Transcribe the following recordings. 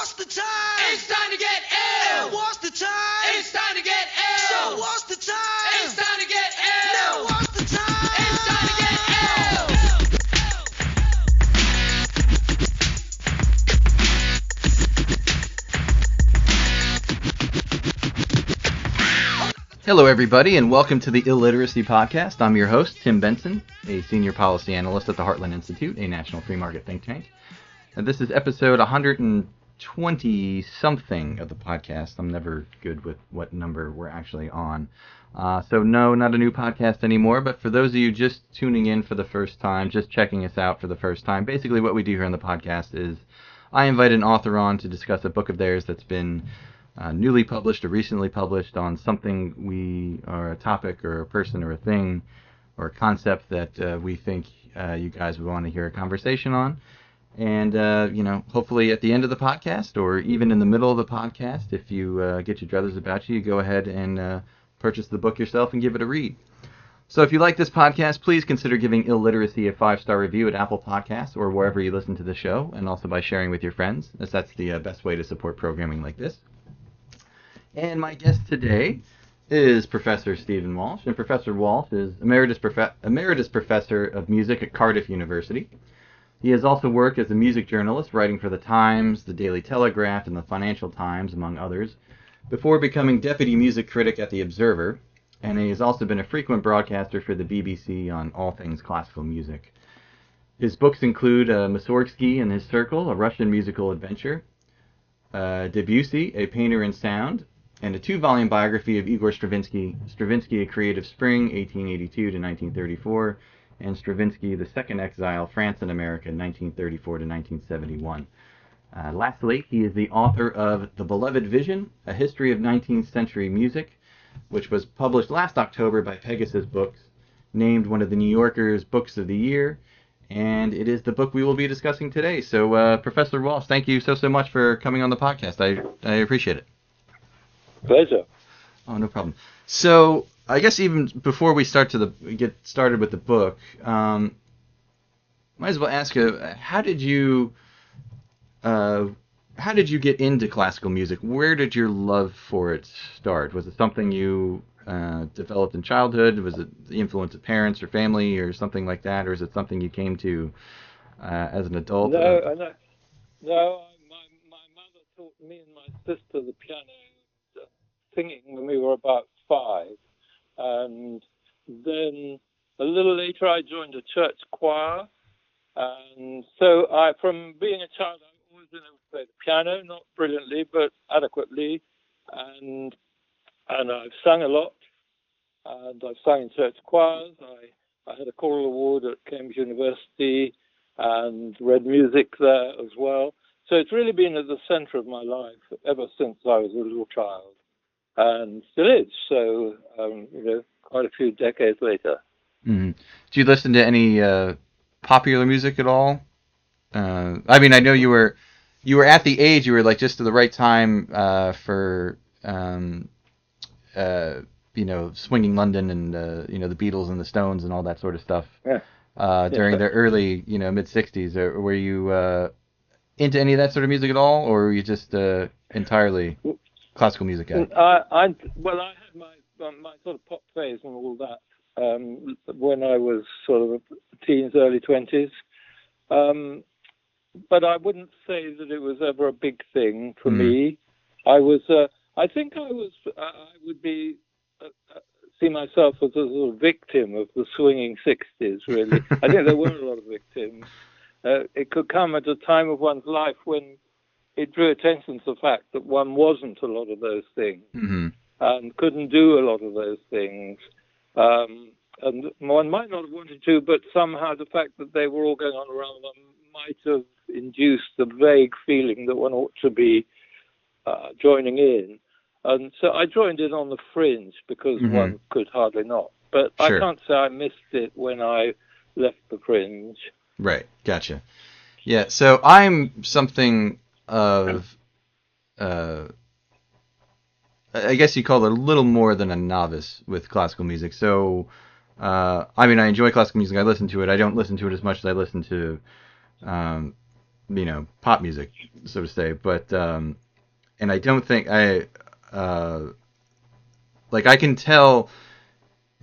what's the time? It's time to get Now ill. what's the time? It's time to get so ill. what's the time? It's time to get Now ill. what's the time? It's time to get ill. Hello, everybody, and welcome to the Illiteracy Podcast. I'm your host, Tim Benson, a senior policy analyst at the Heartland Institute, a national free market think tank. And this is episode 120 something of the podcast. I'm never good with what number we're actually on. Uh, so, no, not a new podcast anymore, but for those of you just tuning in for the first time, just checking us out for the first time, basically what we do here on the podcast is I invite an author on to discuss a book of theirs that's been uh, newly published or recently published on something we or a topic or a person or a thing or a concept that uh, we think uh, you guys would want to hear a conversation on. And uh, you know, hopefully at the end of the podcast or even in the middle of the podcast, if you uh, get your druthers about you, you go ahead and uh, purchase the book yourself and give it a read. So if you like this podcast, please consider giving Illiteracy a five-star review at Apple Podcasts or wherever you listen to the show, and also by sharing with your friends, as that's the uh, best way to support programming like this. And my guest today is Professor Stephen Walsh, and Professor Walsh is emeritus, emeritus professor of music at Cardiff University. He has also worked as a music journalist, writing for The Times, The Daily Telegraph, and The Financial Times, among others, before becoming deputy music critic at The Observer, and he has also been a frequent broadcaster for the BBC on all things classical music. His books include uh, Mussorgsky and His Circle, a Russian musical adventure, uh, Debussy, A Painter in Sound, and a two-volume biography of Igor Stravinsky, Stravinsky, A Creative Spring, 1882 to 1934, and Stravinsky, The Second Exile, France and America, 1934 to 1971. Uh, lastly, he is the author of The Beloved Vision, A History of 19th Century Music, which was published last October by Pegasus Books, named one of the New Yorker's Books of the Year, and it is the book we will be discussing today. So, uh, Professor Walsh, thank you so, so much for coming on the podcast. I, I appreciate it. Pleasure. Oh, no problem. So, I guess even before we start to the get started with the book, um, might as well ask you, how did you, uh, how did you get into classical music? Where did your love for it start? Was it something you uh, developed in childhood? Was it the influence of parents or family or something like that, or is it something you came to uh, as an adult? No, I know. No, my my mother taught me and my sister the piano uh, singing when we were about five, and then a little later I joined a church choir, and so I, from being a child, I've always been able to play the piano, not brilliantly but adequately, and and I've sung a lot, and I've sung in church choirs. I I had a choral award at Cambridge University and read music there as well. So it's really been at the center of my life ever since I was a little child, and still is. So um, you know, quite a few decades later. mhm. Do you listen to any uh, popular music at all? Uh, I mean, I know you were you were at the age you were like just at the right time uh, for um, uh, you know swinging London and uh, you know the Beatles and the Stones and all that sort of stuff Yeah. uh, during Yeah. the early you know mid '60s. Were you uh, into any of that sort of music at all, or were you just uh, entirely classical music guy? I, I well, I had my um, my sort of pop phase and all that um, when I was sort of teens, early twenties. Um, but I wouldn't say that it was ever a big thing for Mhm. me. I was, uh, I think I was, uh, I would be uh, uh, see myself as a sort of victim of the swinging '60s. Really, I think there were a lot of victims. Uh, it could come at a time of one's life when it drew attention to the fact that one wasn't a lot of those things hmm and couldn't do a lot of those things. Um, and one might not have wanted to, but somehow the fact that they were all going on around them might have induced the vague feeling that one ought to be uh, joining in. And so I joined in on the fringe because Mhm. one could hardly not. But Sure. I can't say I missed it when I left the fringe. Right. Gotcha. Yeah. So I'm something of, uh, I guess you call it a little more than a novice with classical music. So, uh, I mean, I enjoy classical music. I listen to it. I don't listen to it as much as I listen to, um, you know pop music, so to say. But um, and I don't think I uh, like I can tell.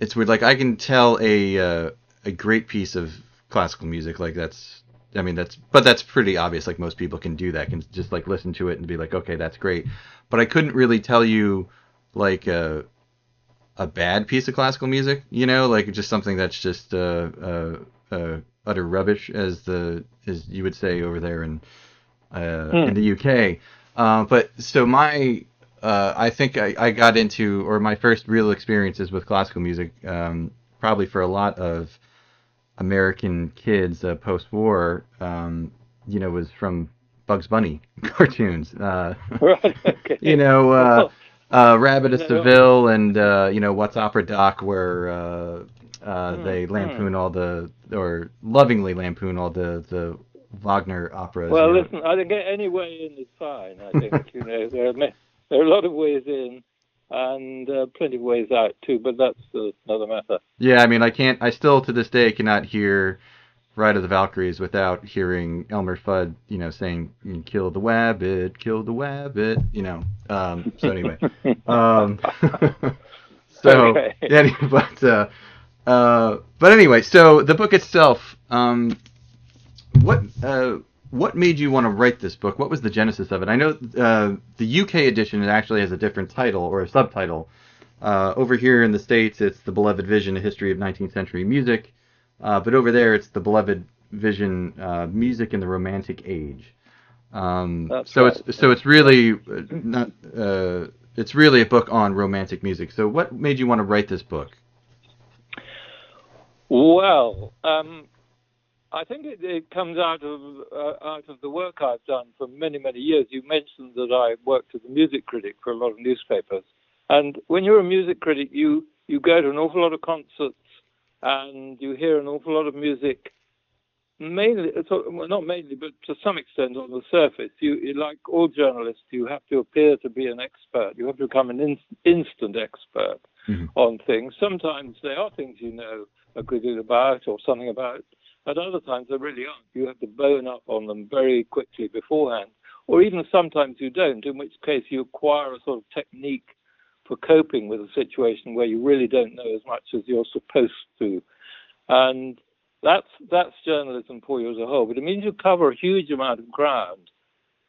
It's weird. Like I can tell a uh, a great piece of classical music. Like that's I mean that's but that's pretty obvious. Like most people can do that. Can just like listen to it and be like, okay, that's great. But I couldn't really tell you like a a bad piece of classical music. You know, like just something that's just uh, uh, uh, utter rubbish, as the as you would say over there in uh, in the UK. Uh, but so my uh, I think I, I got into or my first real experiences with classical music um, probably for a lot of American kids uh, post-war, um, you know, was from Bugs Bunny cartoons. Uh, Right. Okay. you know, uh, uh, Rabbit of. Seville and uh, you know What's Opera Doc, where uh, uh, Hmm, they hmm. lampoon all the or lovingly lampoon all the the Wagner operas. Well, you know. listen, I think any way in is fine. I think you know there are there are a lot of ways in, and uh, plenty of ways out too. But that's uh, another matter. Yeah, I mean, I can't. I still to this day cannot hear "Ride of the Valkyries" without hearing Elmer Fudd, you know, saying "Mm, "Kill the wabbit, kill the wabbit," you know. Um, so anyway, um, so Okay. yeah, but uh, uh, but anyway, so the book itself, um, what uh, what made you want to write this book? What was the genesis of it? I know uh, the UK edition it actually has a different title or a subtitle. Uh, over here in the states, it's the Beloved Vision: A History of 19th Century Music, uh, but over there, it's the Beloved Vision: uh, Music in the Romantic Age. Um, so right. it's so it's really uh, not uh, it's really a book on romantic music. So what made you want to write this book? Well, um, I think it, it comes out of uh, out of the work I've done for many many years. You mentioned that I worked as a music critic for a lot of newspapers, and when you're a music critic, you you go to an awful lot of concerts and you hear an awful lot of music. Mainly, well, not mainly, but to some extent on the surface. You, you, like all journalists, you have to appear to be an expert. You have to become an in, instant expert Mhm. on things. Sometimes there are things you know a good deal about or something about. At other times, they really aren't. You have to bone up on them very quickly beforehand, or even sometimes you don't, in which case you acquire a sort of technique for coping with a situation where you really don't know as much as you're supposed to. And that's that's journalism for you as a whole. But it means you cover a huge amount of ground.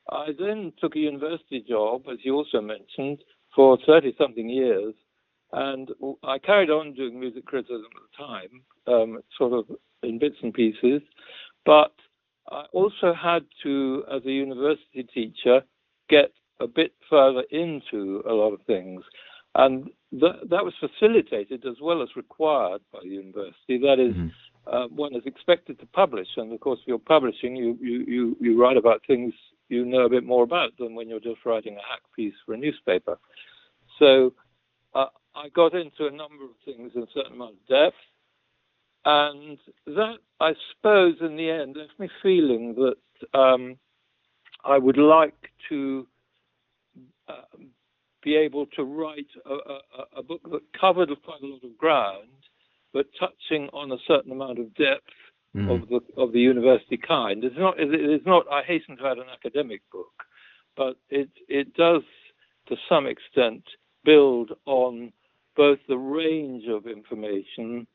I then took a university job, as you also mentioned, for 30 something years. And I carried on doing music criticism at the time, um, sort of in bits and pieces. But I also had to, as a university teacher, get a bit further into a lot of things. And that, that was facilitated as well as required by the university. That is, Mhm. uh, one is expected to publish. And of course, if you're publishing, you, you, you, you write about things you know a bit more about than when you're just writing a hack piece for a newspaper. So uh, I got into a number of things in a certain amount of depth. And that, I suppose, in the end, left me feeling that um, I would like to uh, be able to write a, a, a book that covered quite a lot of ground, but touching on a certain amount of depth Mhm. of the of the university kind. It's not. It is not. I hasten to add an academic book, but it it does to some extent build on both the range of information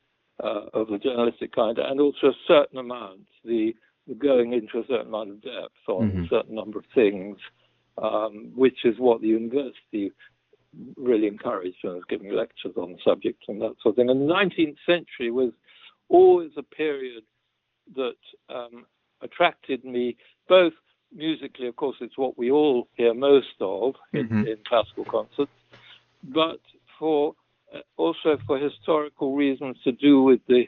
uh, of the journalistic kind and also a certain amount the, the going into a certain amount of depth on Mhm. a certain number of things, um, which is what the university really encouraged when I was giving lectures on the subject and that sort of thing. And the 19th century was always a period that um, attracted me both musically, of course, it's what we all hear most of in, Mhm. in classical concerts, but for also for historical reasons to do with the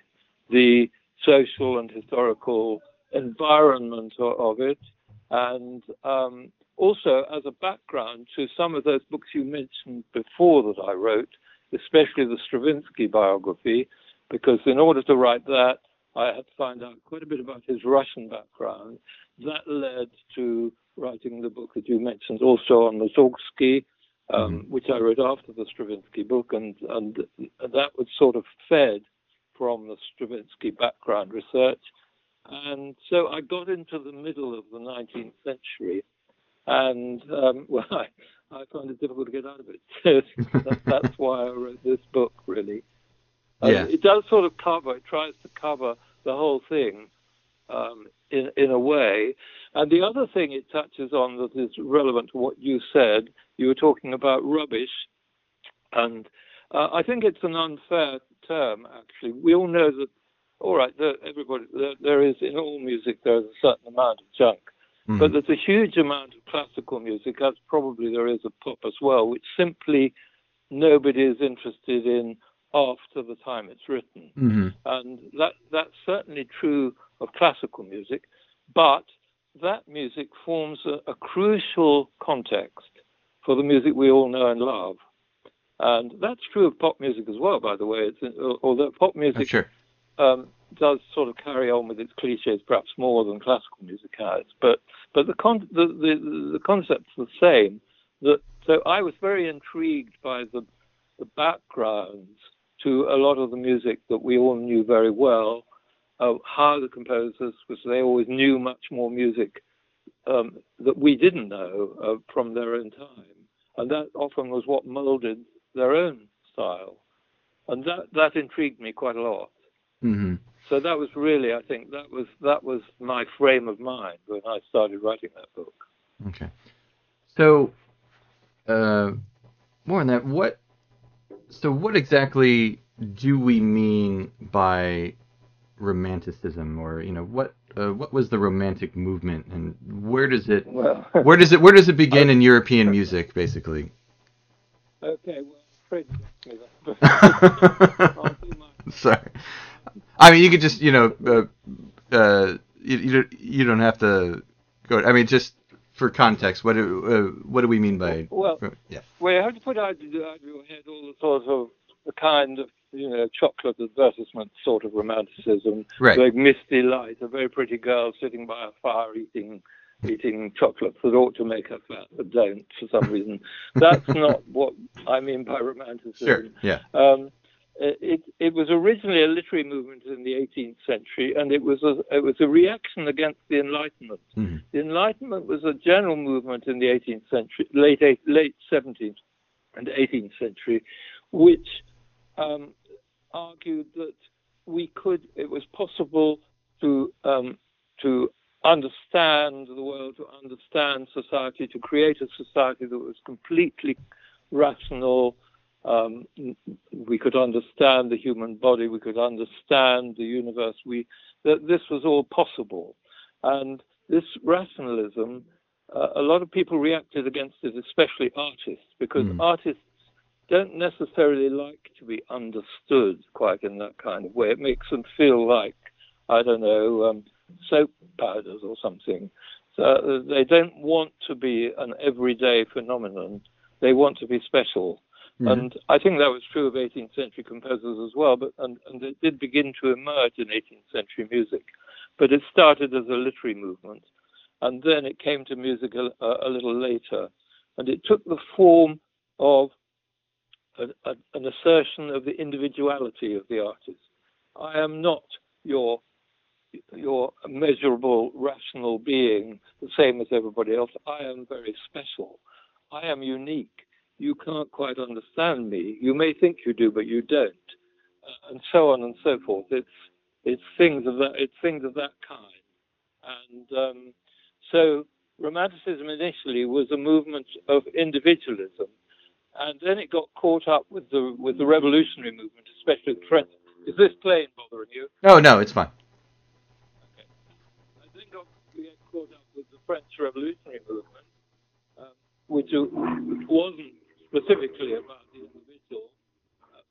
the social and historical environment of, it, and um, also as a background to some of those books you mentioned before that I wrote, especially the Stravinsky biography, because in order to write that, I had to find out quite a bit about his Russian background. That led to writing the book that you mentioned, also on Mussorgsky, um, which I wrote after the Stravinsky book, and, and that was sort of fed from the Stravinsky background research. And so I got into the middle of the 19th century, and um, well, I, I found it difficult to get out of it. So that, that's why I wrote this book, really. Uh, Yeah. It does sort of cover, it tries to cover the whole thing um, in, in a way. And the other thing it touches on that is relevant to what you said, you were talking about rubbish. And uh, I think it's an unfair term, actually. We all know that, all right, there, everybody, there, there is, in all music, there is a certain amount of junk. Mhm. But there's a huge amount of classical music, as probably there is of pop as well, which simply nobody is interested in after the time it's written. Mhm. And that, that's certainly true of classical music, but that music forms a, a crucial context for the music we all know and love. And that's true of pop music as well, by the way. It's, although pop Oh, music sure. um, does sort of carry on with its cliches perhaps more than classical music has. But but the con- the, the the concept's the same. That so I was very intrigued by the the backgrounds to a lot of the music that we all knew very well. Uh, how the composers, because they always knew much more music um, that we didn't know uh, from their own time, and that often was what molded their own style, and that that intrigued me quite a lot. Mhm. So that was really, I think, that was that was my frame of mind when I started writing that book. Okay. So, uh, more on that. What? So, what exactly do we mean by romanticism, or you know, what? Uh, what was the romantic movement, and where does it? Well, Where does it? Where does it begin in European music, basically? okay, well, afraid you asked me that. I'll do my Sorry. I mean, you could just, you know, uh, uh, you, you don't you don't have to go. I mean, just for context, what do uh, what do we mean by? Well, yeah. well, you have to put out, your head all the sort of the kind of you know chocolate advertisement sort of romanticism, Right. like misty light, a very pretty girl sitting by a fire eating eating chocolates that ought to make her fat but don't for some reason. That's not what I mean by romanticism. Sure. Yeah. Um, it, it was originally a literary movement in the 18th century, and it was a, it was a reaction against the Enlightenment. Mhm. The Enlightenment was a general movement in the 18th century, late eight, late 17th and 18th century, which um, argued that we could, it was possible to um, to understand the world, to understand society, to create a society that was completely rational. Um, we could understand the human body. We could understand the universe. We that this was all possible, and this rationalism. Uh, a lot of people reacted against it, especially artists, because Mm. artists don't necessarily like to be understood quite in that kind of way. It makes them feel like, I don't know, um, soap powders or something. So uh, they don't want to be an everyday phenomenon. They want to be special. Mhm. And I think that was true of 18th century composers as well, but and, and it did begin to emerge in 18th century music. But it started as a literary movement, and then it came to music a, a, a little later, and it took the form of a, a, an assertion of the individuality of the artist. I am not your your measurable rational being, the same as everybody else. I am very special. I am unique. You can't quite understand me. You may think you do, but you don't, uh, and so on and so forth. It's it's things of that it's things of that kind, and um, so Romanticism initially was a movement of individualism, and then it got caught up with the with the revolutionary movement, especially the French. Is this plane bothering you? Oh no, it's fine. I then got caught up with the French Revolutionary movement, um, which, uh, which wasn't specifically about the individual. Uh,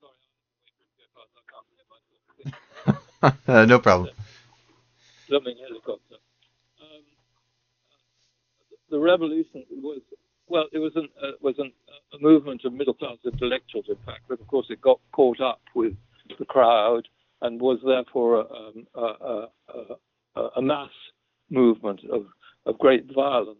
sorry, I'm waiting to get past. I can't hear myself. uh, no problem. Fleming helicopter. Um, the revolution was well, it was an uh, was an, a movement of middle class intellectuals, in fact, but of course it got caught up with the crowd and was therefore um, a, a, a, a mass movement of, of great violence.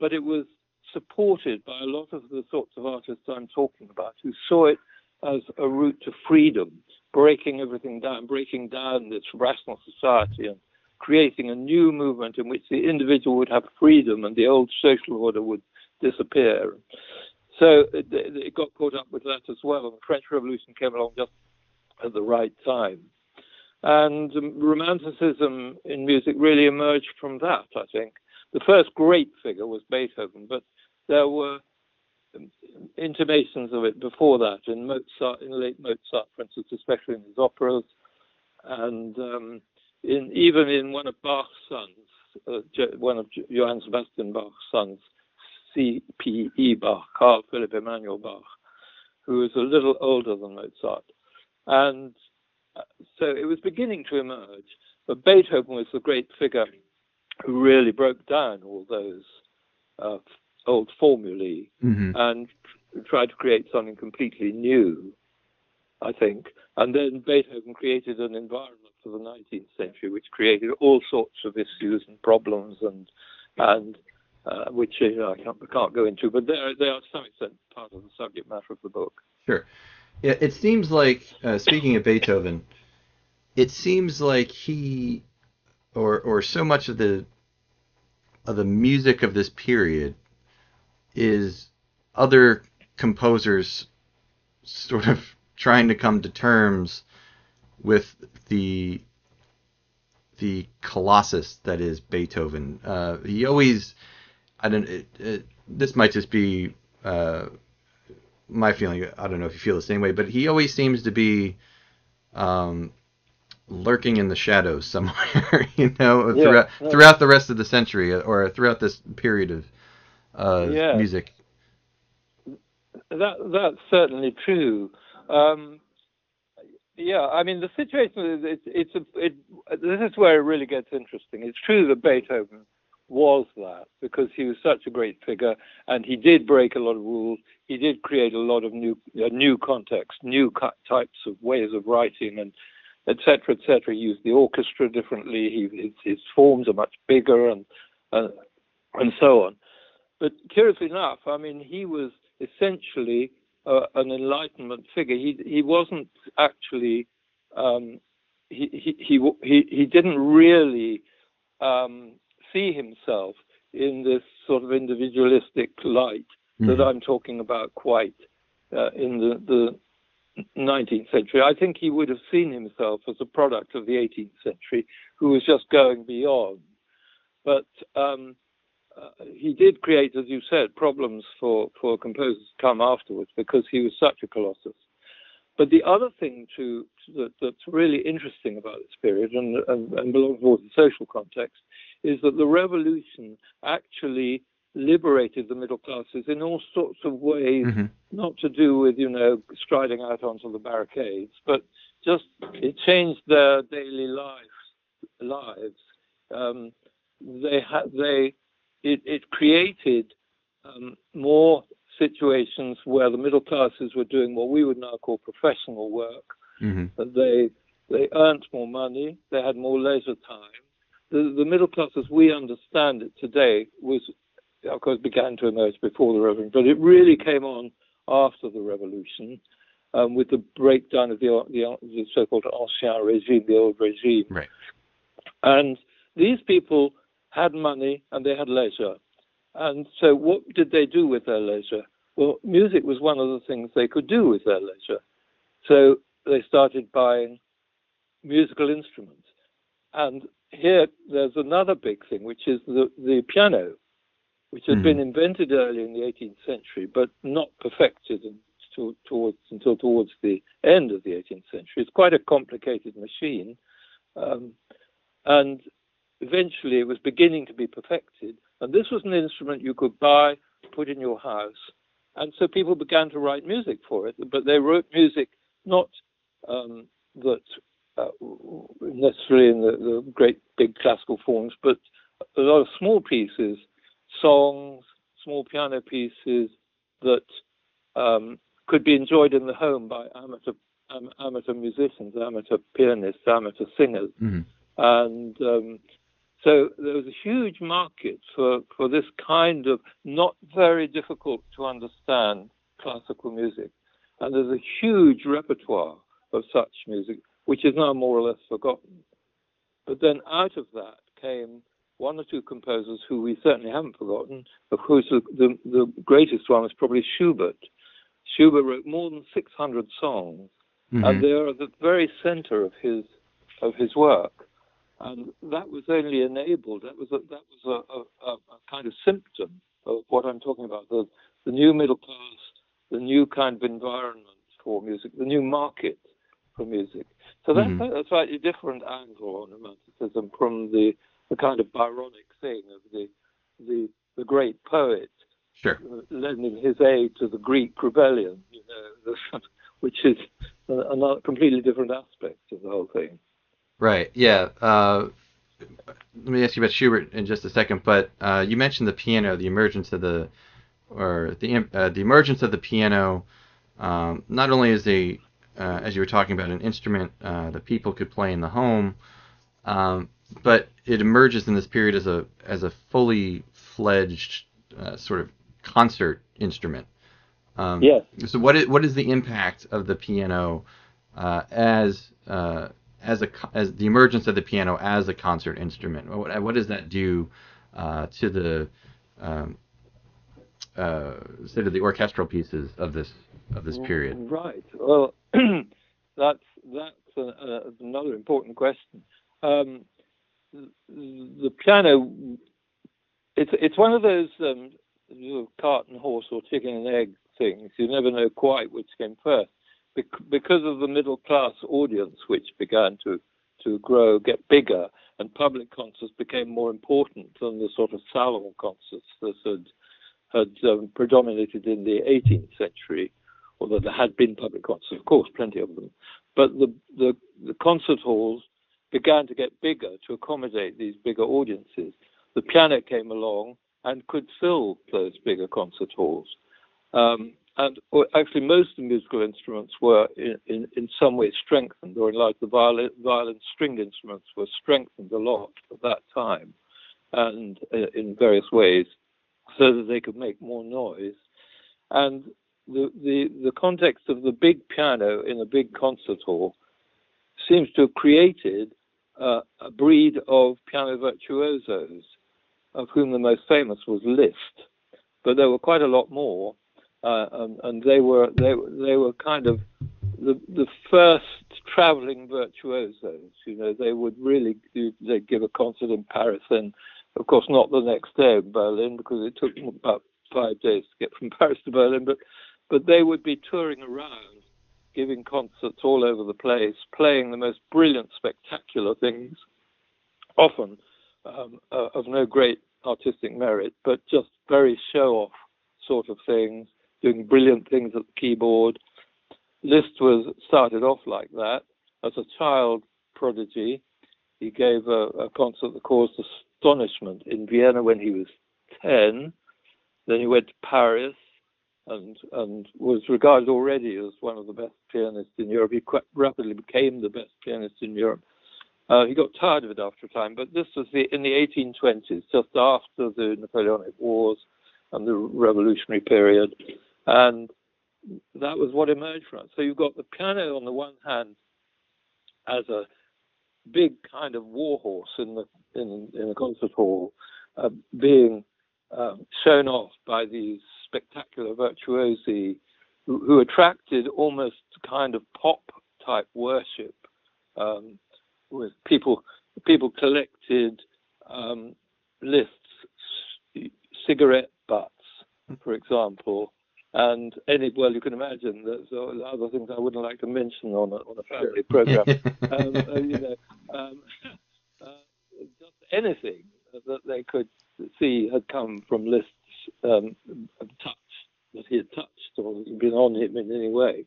But it was supported by a lot of the sorts of artists I'm talking about who saw it as a route to freedom, breaking everything down, breaking down this rational society and creating a new movement in which the individual would have freedom and the old social order would disappear. So it, it got caught up with that as well. The French Revolution came along just at the right time. And um, Romanticism in music really emerged from that, I think. The first great figure was Beethoven, but there were intimations of it before that in Mozart, in late Mozart, for instance, especially in his operas, and um, in even in one of Bach's sons, uh, one of Johann Sebastian Bach's sons, C.P.E. Bach, Carl Philipp Emanuel Bach, who was a little older than Mozart. And uh, so it was beginning to emerge. But Beethoven was the great figure who really broke down all those uh, old formulae hmm and tried to create something completely new, I think. And then Beethoven created an environment for the 19th century, which created all sorts of issues and problems, and and uh, which you know, I can't, I can't go into, but they are, they are to some extent part of the subject matter of the book. Sure. It, it seems like, uh, speaking of Beethoven, it seems like he, or or so much of the of the music of this period is other composers sort of trying to come to terms with the the colossus that is Beethoven. Uh, he always, I don't. It, it, this might just be uh, my feeling. I don't know if you feel the same way, but he always seems to be um, lurking in the shadows somewhere. you know, Yeah, throughout no. throughout the rest of the century or throughout this period of uh, Yeah. music. That that's certainly true. Um, yeah, I mean the situation is it's it's a it, this is where it really gets interesting. It's true that Beethoven was that because he was such a great figure and he did break a lot of rules. He did create a lot of new a new context, new types of ways of writing and etc. etc. He used the orchestra differently. He, his, his forms are much bigger and uh, and so on. But curiously enough, I mean, he was essentially uh, an Enlightenment figure. He he wasn't actually um, he, he he he he didn't really um, see himself in this sort of individualistic light that Mhm. I'm talking about quite uh, in the, the 19th century. I think he would have seen himself as a product of the 18th century who was just going beyond. But um, uh, he did create, as you said, problems for, for composers to come afterwards because he was such a colossus. But the other thing to, that, that's really interesting about this period and, and, and belongs more to the social context is that the revolution actually liberated the middle classes in all sorts of ways, Mhm. not to do with, you know, striding out onto the barricades, but just it changed their daily lives. lives. Um, they had they it, it created um, more situations where the middle classes were doing what we would now call professional work. Mhm. They they earned more money, they had more leisure time. The, the middle class, as we understand it today, was of course began to emerge before the revolution, but it really came on after the revolution. Um, with the breakdown of the, the, the so-called ancien régime, the old regime, Right. and these people had money and they had leisure. And so, what did they do with their leisure? Well, music was one of the things they could do with their leisure. So, they started buying musical instruments. And here, there's another big thing, which is the, the piano, which had Mhm. been invented early in the 18th century, but not perfected until towards, until towards the end of the 18th century. It's quite a complicated machine. Um, and eventually it was beginning to be perfected. And this was an instrument you could buy, put in your house. And so people began to write music for it, but they wrote music not um, that uh, necessarily in the, the great big classical forms, but a lot of small pieces, songs, small piano pieces that um, could be enjoyed in the home by amateur am, amateur musicians, amateur pianists, amateur singers Mhm. and um, so there was a huge market for, for this kind of not very difficult to understand classical music. And there's a huge repertoire of such music, which is now more or less forgotten. But then out of that came one or two composers who we certainly haven't forgotten, of course, the, the, the greatest one is probably Schubert. Schubert wrote more than 600 songs, Mhm. and they are at the very center of his of his work. And that was only enabled. That was a, that was a, a, a kind of symptom of what I'm talking about. The the new middle class, the new kind of environment for music, the new market for music. So that's Mhm. a slightly different angle on romanticism from the the kind of Byronic thing of the the the great poet Sure. lending his aid to the Greek rebellion, you know, which is a- another completely different aspect of the whole thing. Right. Yeah. Uh, let me ask you about Schubert in just a second, but uh, you mentioned the piano, the emergence of the, or the uh, the emergence of the piano, um, not only as a, uh, as you were talking about, an instrument uh, that people could play in the home, um, but it emerges in this period as a as a fully fledged uh, sort of concert instrument. Um, Yes. So what is what is the impact of the piano uh, as uh, as a as the emergence of the piano as a concert instrument? What, what does that do uh, to the um, uh, sort of the orchestral pieces of this of this period? Right. Well, that's that's a, a, another important question. Um, the piano, it's it's one of those um, cart and horse or chicken and egg things. You never know quite which came first, because of the middle class audience, which began to to grow, get bigger, and public concerts became more important than the sort of salon concerts that had had um, predominated in the 18th century although there had been public concerts, of course, plenty of them. But the, the, the concert halls began to get bigger to accommodate these bigger audiences. The piano came along and could fill those bigger concert halls. Um, and actually, most of the musical instruments were in, in, in some way strengthened, or in like the violin, violin stringed instruments were strengthened a lot at that time, and uh, in various ways, so that they could make more noise. And the, the, the context of the big piano in a big concert hall seems to have created uh, a breed of piano virtuosos, of whom the most famous was Liszt. But there were quite a lot more, uh, and, and they were they they were kind of the the first traveling virtuosos. You know, they would really do, they'd give a concert in Paris, and of course not the next day in Berlin because it took them about five days to get from Paris to Berlin, but but they would be touring around, giving concerts all over the place, playing the most brilliant, spectacular things, often um, uh, of no great artistic merit, but just very show-off sort of things, doing brilliant things at the keyboard. Liszt was started off like that as a child prodigy. He gave a, a concert that caused astonishment in Vienna when he was 10. Then he went to Paris and and was regarded already as one of the best pianists in Europe. He quite rapidly became the best pianist in Europe. Uh, he got tired of it after a time, but this was the, in the 1820s, just after the Napoleonic Wars and the Revolutionary period, and that was what emerged from it. So you've got the piano on the one hand as a big kind of warhorse in the in, in the concert hall, uh, being um, shown off by these spectacular virtuosi who, attracted almost kind of pop type worship um, with people people collected um, Liszt's cigarette butts for example and any well you can imagine there's uh, other things I wouldn't like to mention on a, on a family program um, uh, you know um, uh, just anything that they could see had come from Liszt um, touch that he had touched or been on him in any way.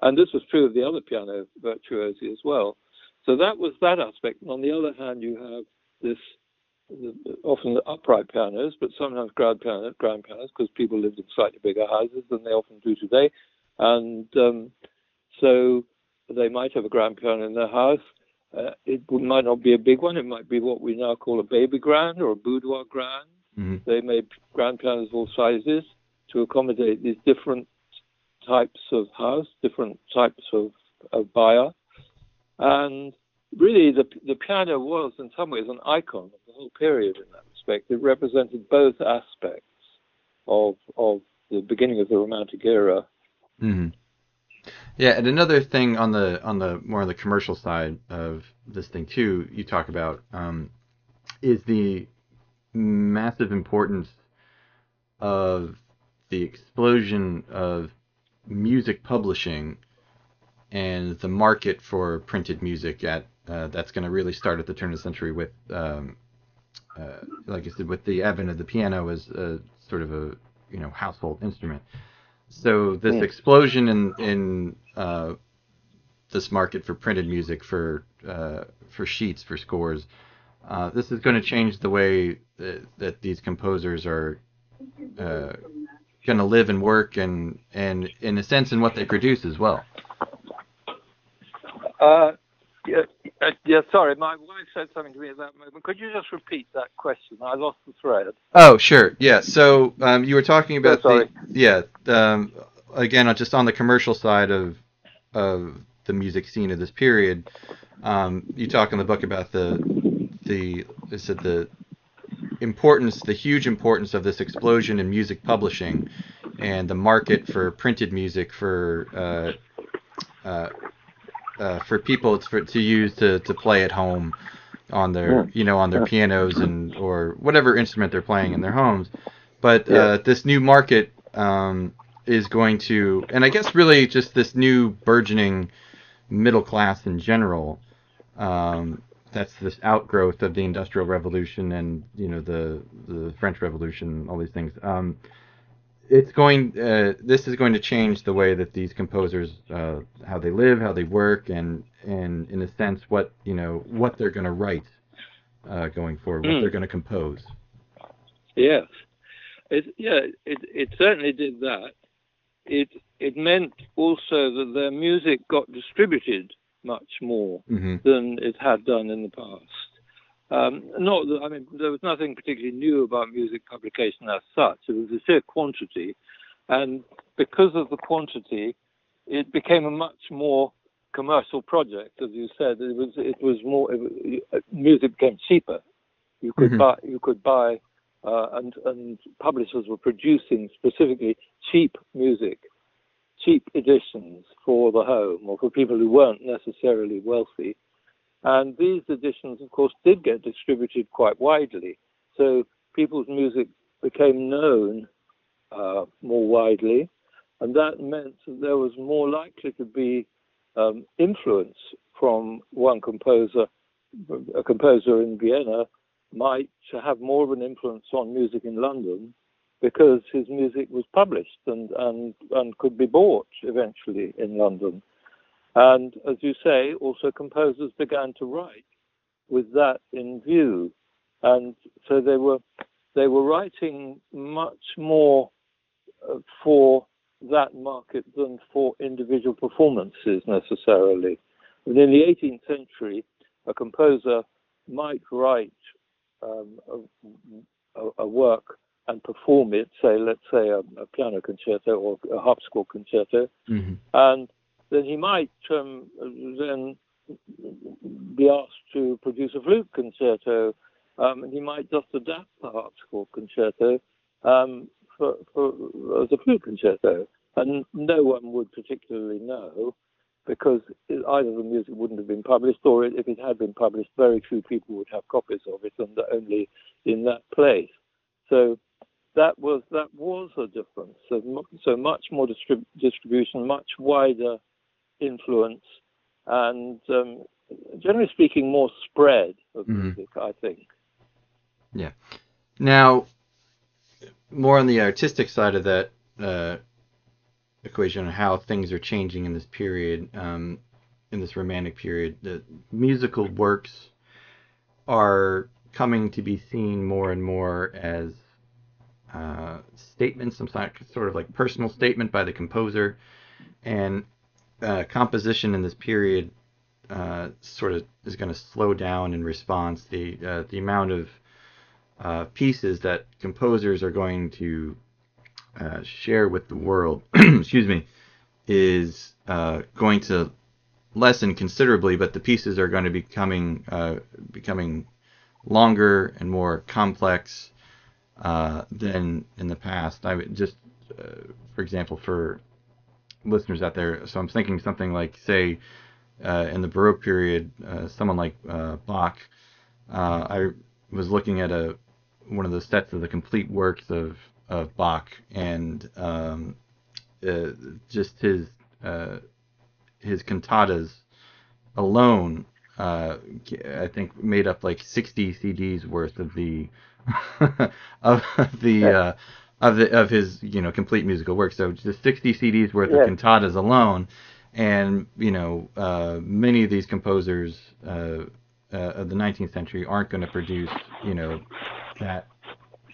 And this was true of the other piano virtuosi as well. So that was that aspect. And on the other hand, you have this often upright pianos, but sometimes grand pianos, grand pianos, because people lived in slightly bigger houses than they often do today. And um, so they might have a grand piano in their house. Uh, it might not be a big one. It might be what we now call a baby grand or a boudoir grand. Mhm. They made grand pianos of all sizes to accommodate these different types of house, different types of a buyer, and really the the piano was in some ways an icon of the whole period in that respect. It represented both aspects of of the beginning of the Romantic era. hmm Yeah, and another thing on the on the more on the commercial side of this thing too, you talk about um, is the massive importance of the explosion of music publishing and the market for printed music at uh, that's going to really start at the turn of the century with um, uh, like I said with the advent of the piano as a sort of a you know household instrument. So this Hmm. explosion in in uh, this market for printed music for uh, for sheets for scores, uh, this is going to change the way that, that these composers are uh, going to live and work and and in a sense in what they produce as well. Uh, yeah, uh, yeah, sorry, my wife said something to me at that moment. Could you just repeat that question? I lost the thread. Oh, sure. Yeah. So um, you were talking about Oh, the yeah. Um, again, just on the commercial side of of the music scene of this period, um, you talk in the book about the the is said the importance, the huge importance of this explosion in music publishing, and the market for printed music for uh, uh, uh, for people for, to use to, to play at home on their Yeah. you know on their Yeah. pianos and or whatever instrument they're playing in their homes. But Yeah. uh, this new market um, is going to, and I guess really just this new burgeoning middle class in general. Um, that's this outgrowth of the Industrial Revolution and you know the the French Revolution, all these things. Um, it's going. Uh, this is going to change the way that these composers, uh, how they live, how they work, and and in a sense, what you know, what they're going to write uh, going forward, what Mm. they're going to compose. Yes, it yeah it it certainly did that. It it meant also that their music got distributed much more hmm than it had done in the past. Um, not that I mean there was nothing particularly new about music publication as such. It was the sheer quantity, and because of the quantity, it became a much more commercial project. As you said, it was it was more it was, music became cheaper. You could Mhm. buy you could buy uh, and and publishers were producing specifically cheap music, cheap editions for the home or for people who weren't necessarily wealthy. And these editions, of course, did get distributed quite widely. So people's music became known uh, more widely, and that meant that there was more likely to be um, influence from one composer. A composer in Vienna might have more of an influence on music in London because his music was published and, and, and could be bought eventually in London. And as you say, also composers began to write with that in view. And so they were they were writing much more uh, for that market than for individual performances necessarily. And in the 18th century, a composer might write um, a, a, work and perform it, say, let's say, a, a piano concerto or a harpsichord concerto, hmm and then he might um, then be asked to produce a flute concerto, um, and he might just adapt the harpsichord concerto um, for, for, as a flute concerto, and no one would particularly know because either the music wouldn't have been published, or if it had been published, very few people would have copies of it, and only in that place. So that was that was a difference. So, so much more distrib- distribution, much wider influence, and um, generally speaking, more spread of Mhm. music. I think. Yeah. Now, more on the artistic side of that uh, equation, on how things are changing in this period, um, in this romantic period, the musical works are coming to be seen more and more as uh, statements, some sort of like personal statement by the composer, and uh, composition in this period uh, sort of is going to slow down in response. The uh, the amount of uh, pieces that composers are going to uh, share with the world, excuse me, is going to lessen considerably, but the pieces are going to be coming becoming longer and more complex than in the past. I would just, for example, for listeners out there, so I'm thinking something like, say, uh, in the Baroque period, uh, someone like uh, Bach. Uh, I was looking at a one of the sets of the complete works of of Bach, and um, uh, just his uh, his cantatas alone, uh, I think made up like 60 CDs worth of the of the uh, of the of his you know complete musical work. So just 60 CDs worth Yeah. of cantatas alone, and you know uh, many of these composers uh, uh, of the 19th century aren't going to produce you know that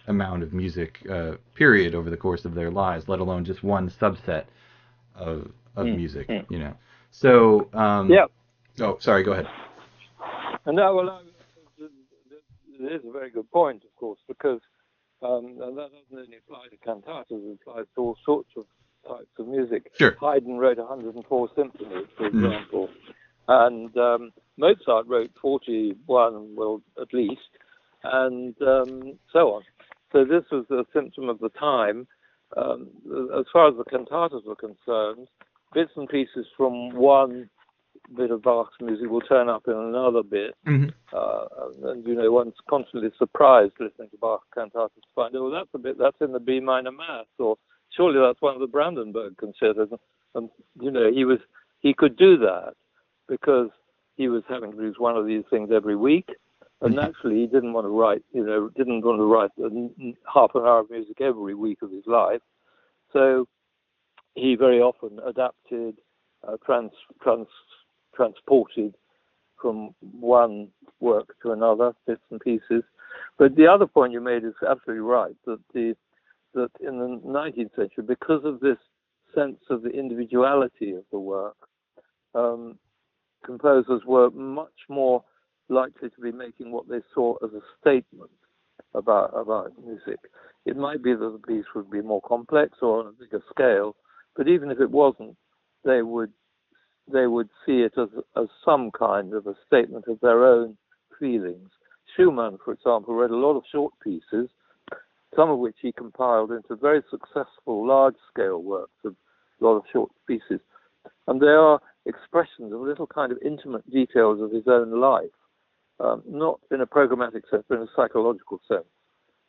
amount of music uh, period over the course of their lives, let alone just one subset of of Mm, music. mm. You know. So um, Yeah. Oh, sorry. Go ahead. And that, well, I- it is a very good point, of course, because um, and that doesn't only apply to cantatas, it applies to all sorts of types of music. Sure. Haydn wrote 104 symphonies, for Mhm. example, and um, Mozart wrote 41, well, at least, and um, so on. So this was a symptom of the time. Um, as far as the cantatas were concerned, bits and pieces from one bit of Bach's music will turn up in another bit. Mhm. Uh, and, you know, one's constantly surprised listening to Bach cantatas to find, oh, that's a bit, that's in the B minor mass, or surely that's one of the Brandenburg concertos. And, you know, he was, he could do that because he was having to produce one of these things every week. And naturally, he didn't want to write, you know, didn't want to write half an hour of music every week of his life. So he very often adapted, uh, trans, trans, transported from one work to another, bits and pieces. But the other point you made is absolutely right that the that in the 19th century, because of this sense of the individuality of the work, um, composers were much more likely to be making what they saw as a statement about about music. It might be that the piece would be more complex or on a bigger scale, but even if it wasn't, they would they would see it as as some kind of a statement of their own feelings. Schumann, for example, read a lot of short pieces, some of which he compiled into very successful large-scale works of a lot of short pieces, and they are expressions of little kind of intimate details of his own life, um, not in a programmatic sense, but in a psychological sense.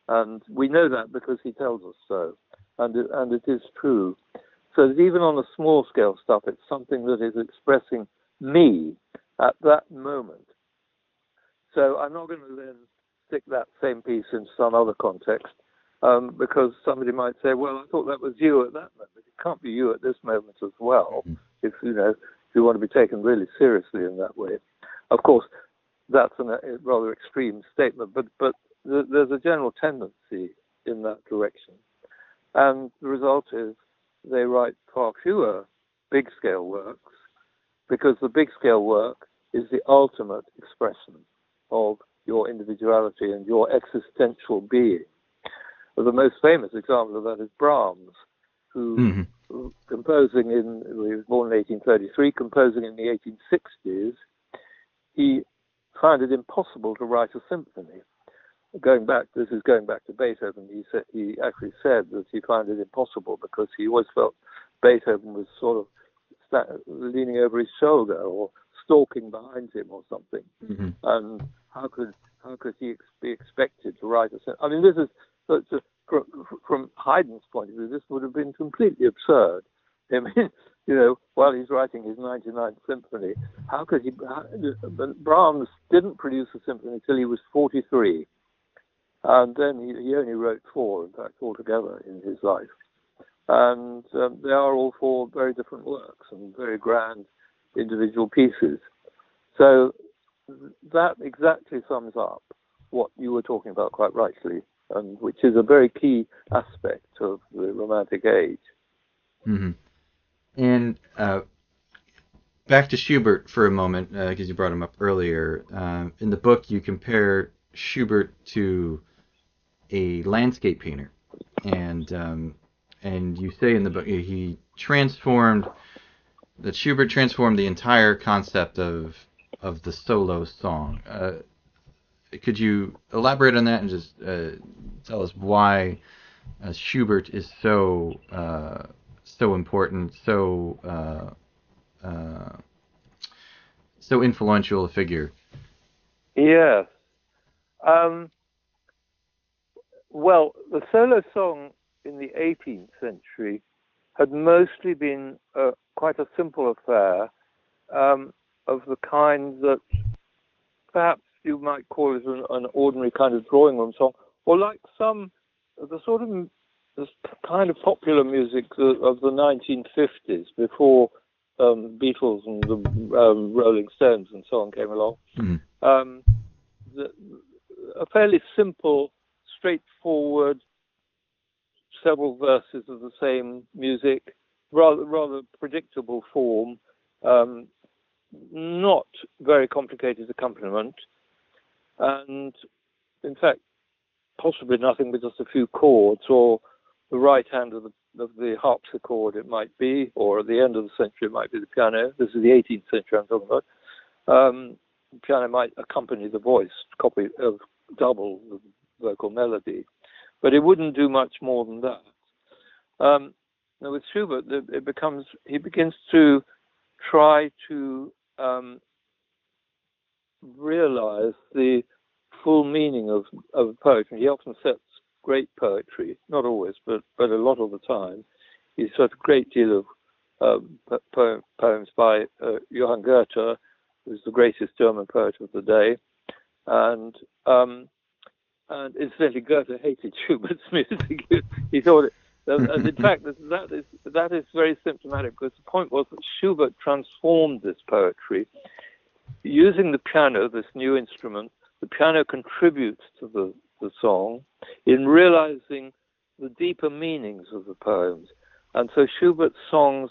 And we know that because he tells us so, and it, and it is true. So that even on the small scale stuff, it's something that is expressing me at that moment. So I'm not going to then stick that same piece in some other context um, because somebody might say, well, I thought that was you at that moment. It can't be you at this moment as well, Mhm. if you know if you want to be taken really seriously in that way. Of course, that's an, a rather extreme statement, but but th- there's a general tendency in that direction, and the result is they write far fewer big scale works because the big scale work is the ultimate expression of your individuality and your existential being. The most famous example of that is Brahms, who Mhm. composing in he was born in 1833, composing in the 1860s, he found it impossible to write a symphony. Going back, this is going back to Beethoven. He said he actually said that he found it impossible because he always felt Beethoven was sort of sta- leaning over his shoulder or stalking behind him or something Mhm. and how could how could he ex- be expected to write a symphony? I mean, this is so from, from Haydn's point of view, this would have been completely absurd. I mean, you know, while he's writing his 99th symphony, how could he? How, Brahms didn't produce a symphony until he was 43, and then he, he only wrote four, in fact, altogether in his life. And um, they are all four very different works and very grand individual pieces. So that exactly sums up what you were talking about quite rightly, and which is a very key aspect of the Romantic Age. hmm And uh, back to Schubert for a moment, because you brought him up earlier. Um, in the book, you compare Schubert to a landscape painter, and um, and you say in the book he transformed that Schubert transformed the entire concept of of the solo song. Uh, could you elaborate on that and just uh, tell us why uh, Schubert is so uh, so important, so uh, uh, so influential a figure? Yes. Um, well, the solo song in the 18th century had mostly been uh, quite a simple affair um, of the kind that perhaps you might call it an, an, ordinary kind of drawing room song, or like some the sort of the kind of popular music of the 1950s before um, Beatles and the um, Rolling Stones and so on came along. Mm-hmm. Um, the, a fairly simple, straightforward, several verses of the same music, rather rather predictable form, um, not very complicated accompaniment, and in fact, possibly nothing but just a few chords or the right hand of the of the harpsichord it might be, or at the end of the century it might be the piano. This is the 18th century I'm talking about. Um, piano might accompany the voice, copy of double the vocal melody, but it wouldn't do much more than that. Um, now with Schubert, it becomes he begins to try to um, realize the full meaning of, of poetry. He often sets great poetry, not always, but, but a lot of the time. He set a great deal of um, po- poems by uh, Johann Goethe, who's the greatest German poet of the day. And, um, and incidentally, Goethe hated Schubert's music. he thought it, and in fact, that is, that is very symptomatic because the point was that Schubert transformed this poetry using the piano, this new instrument, the piano contributes to the, the song in realizing the deeper meanings of the poems. And so Schubert's songs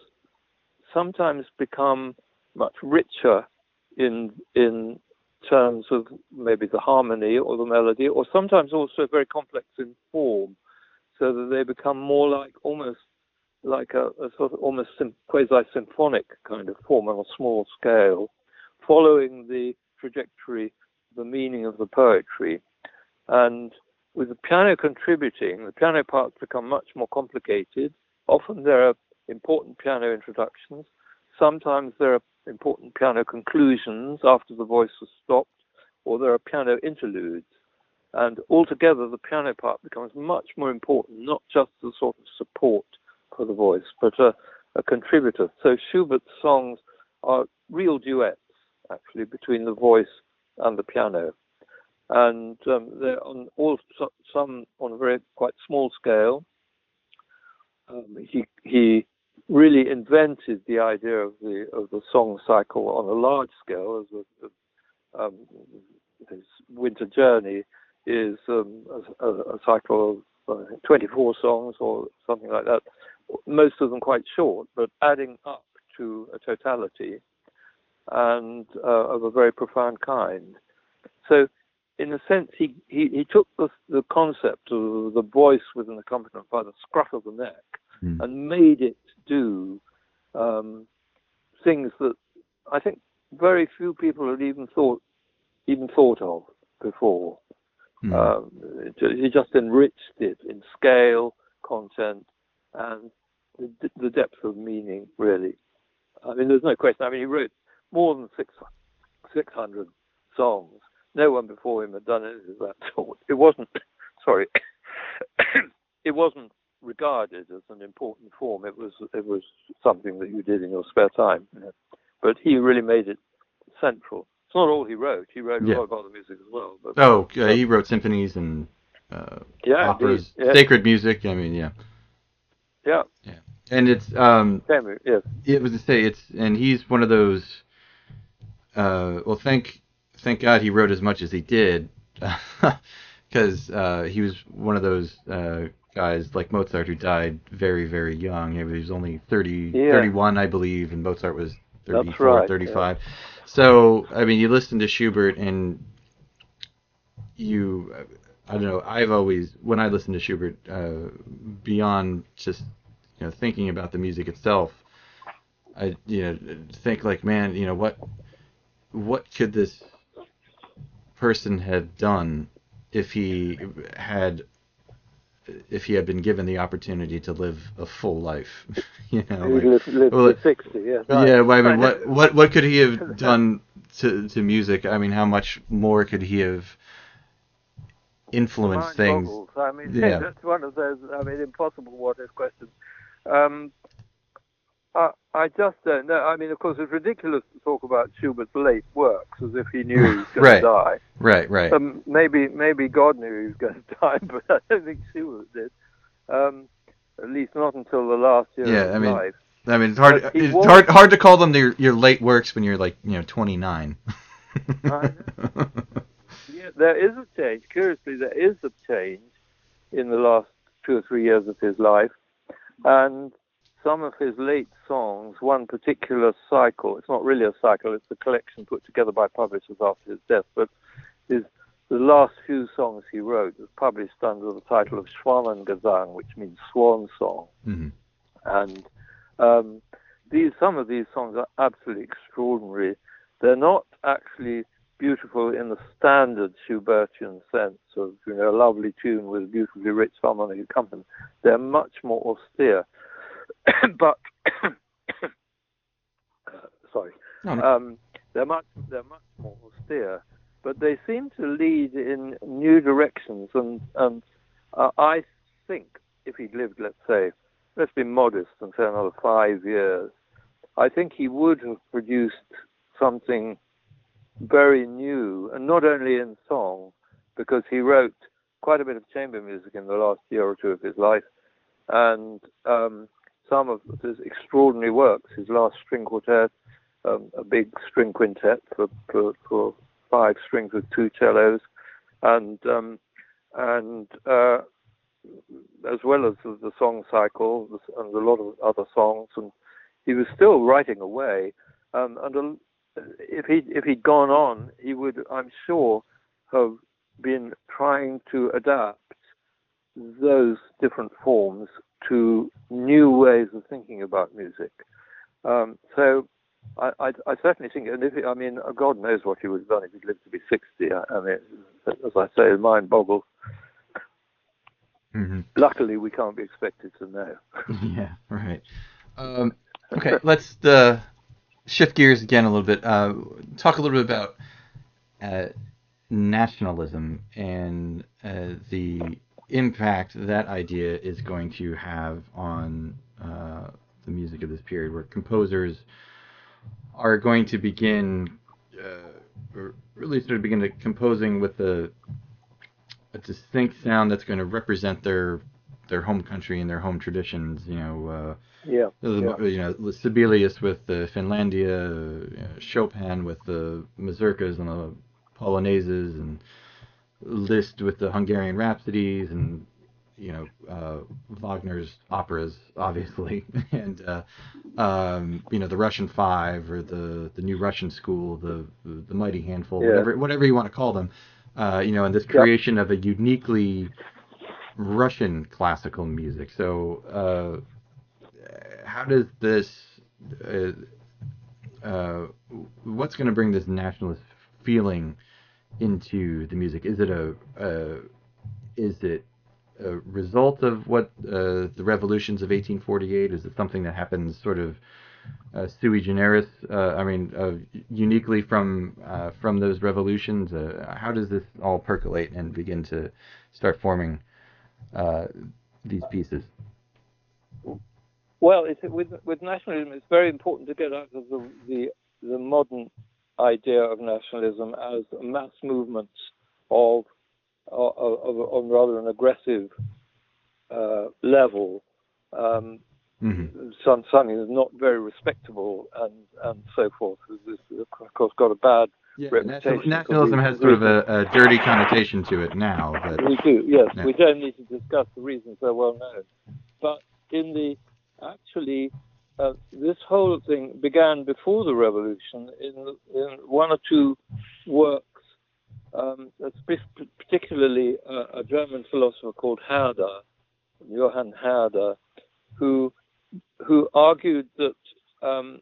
sometimes become much richer in in terms of maybe the harmony or the melody, or sometimes also very complex in form, so that they become more like almost like a, a sort of almost sim- quasi-symphonic kind of form on a small scale, following the trajectory, the meaning of the poetry. And with the piano contributing, the piano parts become much more complicated. Often there are important piano introductions. Sometimes there are important piano conclusions after the voice has stopped, or there are piano interludes. And altogether, the piano part becomes much more important, not just a sort of support for the voice, but a, a contributor. So Schubert's songs are real duets, actually, between the voice and the piano. And um, they're on all some on a very quite small scale. Um, he he really invented the idea of the of the song cycle on a large scale. As um, his Winter Journey is um, a, a, cycle of uh, 24 songs or something like that. Most of them quite short, but adding up to a totality and uh, of a very profound kind. So, in a sense, he, he, he took the, the concept of the voice with an accompaniment by the scruff of the neck Mm. and made it do um, things that I think very few people had even thought even thought of before. Mm. Um, it- he just enriched it in scale, content, and the, the depth of meaning. Really, I mean, there's no question. I mean, he wrote more than six, 600 songs. No one before him had done anything of that sort. It wasn't, sorry, it wasn't regarded as an important form. It was it was something that you did in your spare time. know. But he really made it central. It's not all he wrote. He wrote a lot of other music as well. But Oh, uh, he wrote symphonies and uh, yeah, operas, yeah, sacred music. I mean, yeah, yeah, Yeah. and it's um, Camus, yes, it was to say it's and he's one of those. Uh, well, thank thank God he wrote as much as he did, because uh, he was one of those uh, guys like Mozart who died very very young. He was only 30, Yeah. 31, I believe, and Mozart was 34, right, 35. So I mean, you listen to Schubert and you. I don't know. I've always, when I listen to Schubert, uh, beyond just you know thinking about the music itself, I you know think like man you know what what could this person have done if he had if he had been given the opportunity to live a full life you know like, lived well, to 60, yes. right. yeah well, I mean what what what could he have done to to music I mean how much more could he have influenced things. I mean, Yeah. that's one of those. I mean, impossible what if questions. Um, I, I just don't know. I mean, of course, it's ridiculous to talk about Schubert's late works as if he knew he was going Right. to die. right right Um, maybe, maybe God knew he was going to die, but I don't think Schubert did. Um, at least not until the last year Yeah, of his I mean, life. I mean, it's hard. But It's won't- hard. Hard to call them your your late works when you're like you know 29. Yeah, there is a change. Curiously, there is a change in the last two or three years of his life, and some of his late songs, one particular cycle. It's not really a cycle; it's a collection put together by publishers after his death. But his the last few songs he wrote was published under the title of Schwanengesang, which means swan song Mhm. and um, these some of these songs are absolutely extraordinary. They're not actually beautiful in the standard Schubertian sense of you know a lovely tune with beautifully rich harmonic accompaniment. They're much more austere, but uh, sorry, No, no. um, they're much they're much more austere, but they seem to lead in new directions. And and uh, I think if he'd lived, let's say, let's be modest and say another five years, I think he would have produced something very new, and not only in song, because he wrote quite a bit of chamber music in the last year or two of his life, and um, some of his extraordinary works, his last string quartet, um, a big string quintet for, for, for five strings with two cellos, and um, and uh, as well as the, song cycle and a lot of other songs, and he was still writing away. Um, and if he if he'd gone on, he would, I'm sure, have been trying to adapt those different forms to new ways of thinking about music. Um, so I, I, I certainly think, and if he, I mean, God knows what he would have done if he'd lived to be 60. I, I mean, as I say, his mind boggles. Mhm. Luckily, we can't be expected to know. yeah, right. Um, okay, let's uh, shift gears again a little bit. Uh, talk a little bit about uh, nationalism and uh, the impact that idea is going to have on uh, the music of this period, where composers are going to begin, uh, or really sort of begin to composing with a, a distinct sound that's going to represent their their home country and their home traditions. You know, uh, Yeah. the- you know, Sibelius with the Finlandia, uh, you know, Chopin with the mazurkas and the polonaises, and Liszt with the Hungarian rhapsodies, and you know, uh, Wagner's operas, obviously, and uh, um, you know, the Russian Five or the the New Russian School, the the Mighty Handful, Yeah. whatever whatever you want to call them. Uh, you know, and this creation of a uniquely Russian classical music. So, uh, how does this, uh, uh, what's going to bring this nationalist feeling into the music? Is it a, is it a result of what uh, the revolutions of 1848? Is it something that happens sort of uh, sui generis? Uh, I mean, uh, uniquely from uh, from those revolutions. Uh, how does this all percolate and begin to start forming these pieces? Well, with with nationalism, it's very important to get out of the the, the modern idea of nationalism as a mass movement of of, of, of rather an aggressive uh, level, um, hmm some, something that's not very respectable and and so forth. This, of course, got a bad Yeah, reputation national, nationalism has sort of a, a dirty connotation to it now, but We do, yes. We don't need to discuss the reasons; they're well known. But in the actually, uh, this whole thing began before the revolution in, in one or two works, um, particularly uh, a German philosopher called Herder, Johann Herder, who who argued that um,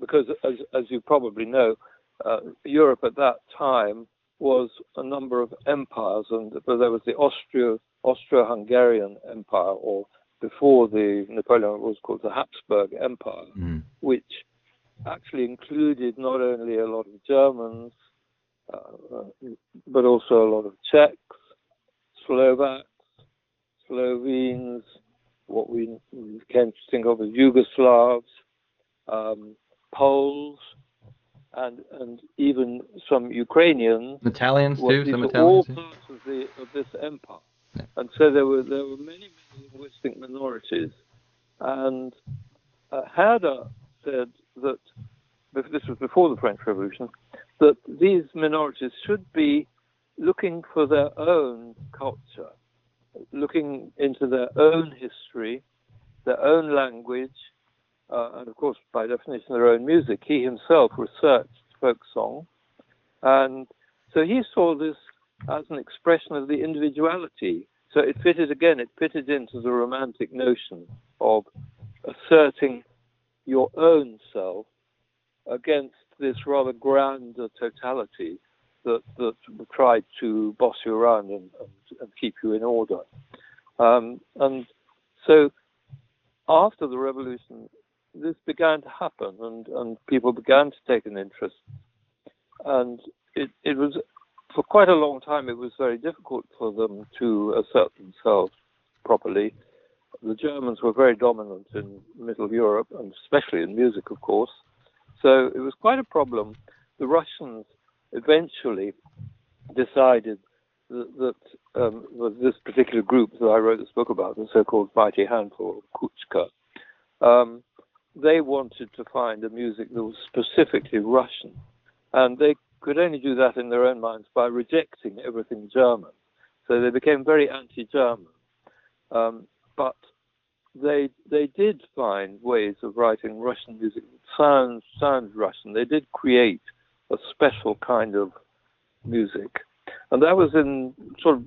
because as, as you probably know, uh, Europe at that time was a number of empires, and there was the Austro Austro-Hungarian Empire, or before the Napoleon was called the Habsburg Empire, Mhm. which actually included not only a lot of Germans, uh, but also a lot of Czechs, Slovaks, Slovenes, what we came to think of as Yugoslavs, um, Poles, and and even some Ukrainians. Italians too. Some are all Italians. parts of the of this empire, And so there were there were many many linguistic minorities, and uh, Herder said that this was before the French Revolution that these minorities should be looking for their own culture, looking into their own history, their own language, uh, and of course, by definition, their own music. He himself researched folk song, and so he saw this as an expression of the individuality. So it fitted again, it fitted into the romantic notion of asserting your own self against this rather grander totality that, that tried to boss you around and, and, and keep you in order. Um, and so after the revolution, this began to happen and, and people began to take an interest. And it, it was, for quite a long time, it was very difficult for them to assert themselves properly. The Germans were very dominant in Middle Europe, and especially in music, of course. So it was quite a problem. The Russians eventually decided that, that um, this particular group that I wrote this book about, the so-called Mighty Handful, Kuchka, um, they wanted to find a music that was specifically Russian. And they could only do that in their own minds by rejecting everything German. So they became very anti-German. Um, but they they did find ways of writing Russian music that sounds sounds Russian. They did create a special kind of music, and that was in sort of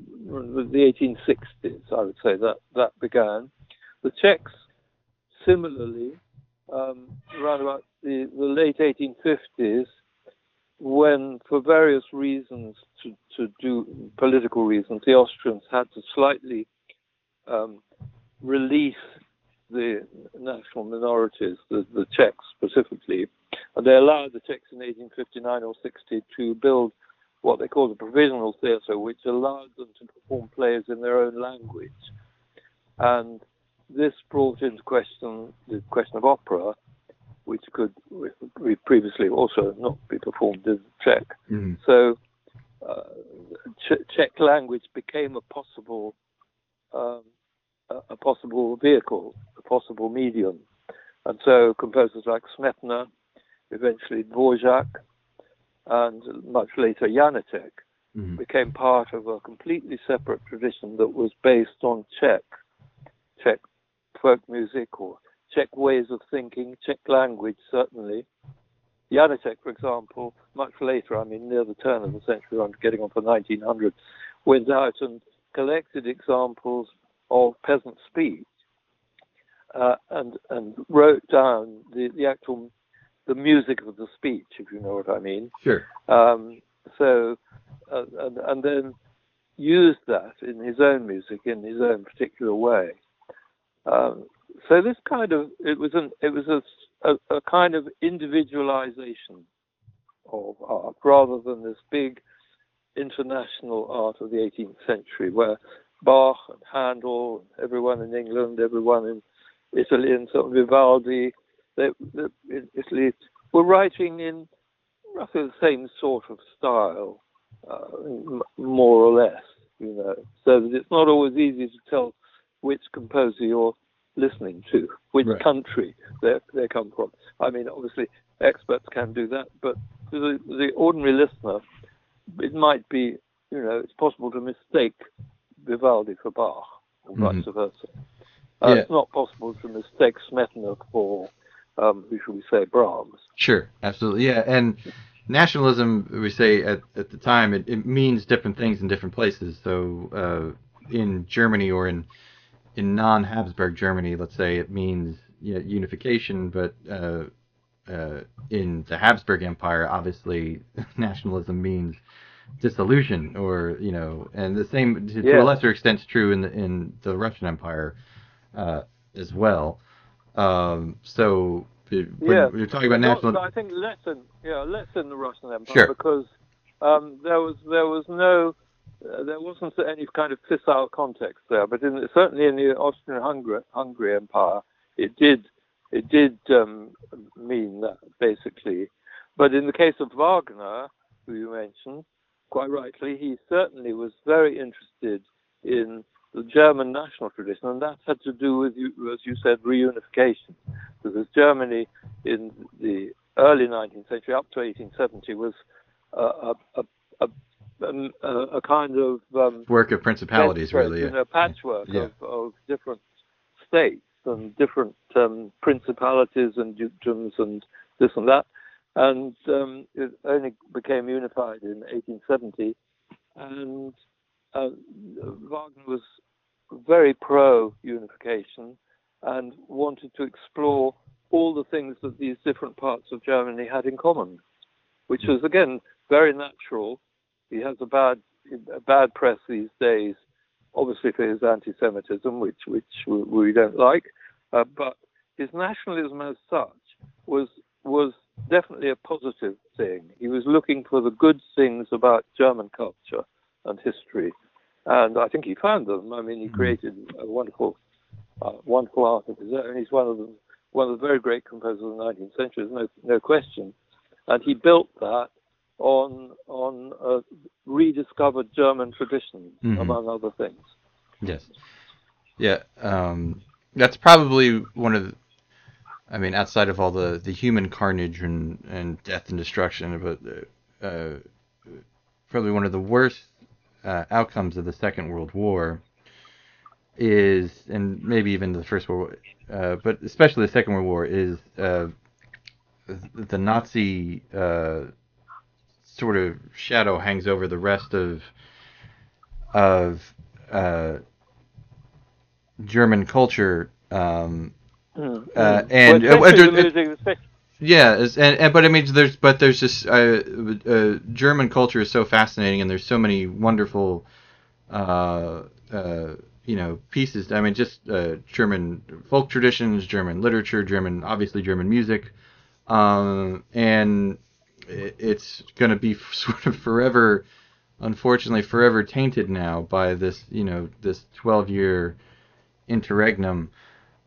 the 1860s. I would say that that began. The Czechs, similarly, um, around about the, the late 1850s, when for various reasons to, to do political reasons, the Austrians had to slightly um, release the national minorities, the, the Czechs specifically, and they allowed the Czechs in 1859 or 60 to build what they called the provisional theatre, which allowed them to perform plays in their own language. And this brought into question the question of opera, which could we previously also not be performed in Czech. Mhm. So uh, Ch- Czech language became a possible um, a, possible vehicle, a possible medium, and so composers like Smetana, eventually Dvorak, and much later Janacek Mhm. became part of a completely separate tradition that was based on Czech, Czech folk music or Czech ways of thinking, Czech language certainly. Janacek, for example, much later, I mean near the turn of the century, I'm getting on for 1900, went out and collected examples of peasant speech uh, and and wrote down the, the actual the music of the speech, if you know what I mean. Sure. Um, so, uh, and, and then used that in his own music in his own particular way. Um, so this kind of it was an it was a, a, a kind of individualization of art rather than this big international art of the 18th century where Bach and Handel, everyone in England, everyone in Italy, and sort of Vivaldi, they, they, in Italy were writing in roughly the same sort of style, uh, more or less, you know. So that it's not always easy to tell which composer you're listening to, which Right. country they they come from. I mean, obviously experts can do that, but the, the ordinary listener, it might be, you know, it's possible to mistake Vivaldi for Bach, or vice versa. Uh, Yeah. It's not possible to mistake Smetana for, um, who should we say, Brahms. Sure, absolutely, yeah. And nationalism, we say at, at the time, it, it means different things in different places. So uh, in Germany or in in non-Habsburg Germany, let's say, it means you know, unification, but uh, uh, in the Habsburg Empire, obviously nationalism means dissolution, or you know, and the same to, to a lesser extent is true in the in the Russian Empire uh, as well. Um, so when Yeah. you're talking about national, I think less in yeah less in the Russian Empire Sure. because um, there was there was no uh, there wasn't any kind of fissile context there, but in certainly in the Austrian-Hungary Empire, it did it did um, mean that basically. But in the case of Wagner, who you mentioned quite rightly, he certainly was very interested in the German national tradition, and that had to do with, as you said, reunification, because Germany in the early 19th century, up to 1870, was a, a, a, a, um, a, a kind of um, work of principalities, really. know, patchwork Yeah. of, of different states and different um, principalities and dukedoms and this and that. And um, it only became unified in 1870. And uh, Wagner was very pro unification and wanted to explore all the things that these different parts of Germany had in common, which was again very natural. He has a bad a bad press these days, obviously for his anti-Semitism, which which we, we don't like, uh, but his nationalism as such was was definitely a positive thing. He was looking for the good things about German culture and history, and I think he found them. I mean, he created a wonderful, uh, wonderful art of his own. He's one of the one of the very great composers of the 19th century, no no question, and he built that on on uh, rediscovered German traditions, Mhm. among other things. Yes. Yeah. Um, that's probably one of the, I mean, outside of all the, the human carnage and, and death and destruction, but uh, probably one of the worst uh, outcomes of the Second World War is, and maybe even the First World War, uh, but especially the Second World War, is uh, the Nazi uh, sort of shadow hangs over the rest of of uh, German culture. Um, Mm. Uh, Mm. and- Well, uh, especially the music, yeah, and, and but I mean, there's but there's just uh, uh, German culture is so fascinating, and there's so many wonderful, uh, uh, you know, pieces. I mean, just uh, German folk traditions, German literature, German obviously German music, um, and it's going to be sort of forever, unfortunately, forever tainted now by this, you know, this 12 year interregnum.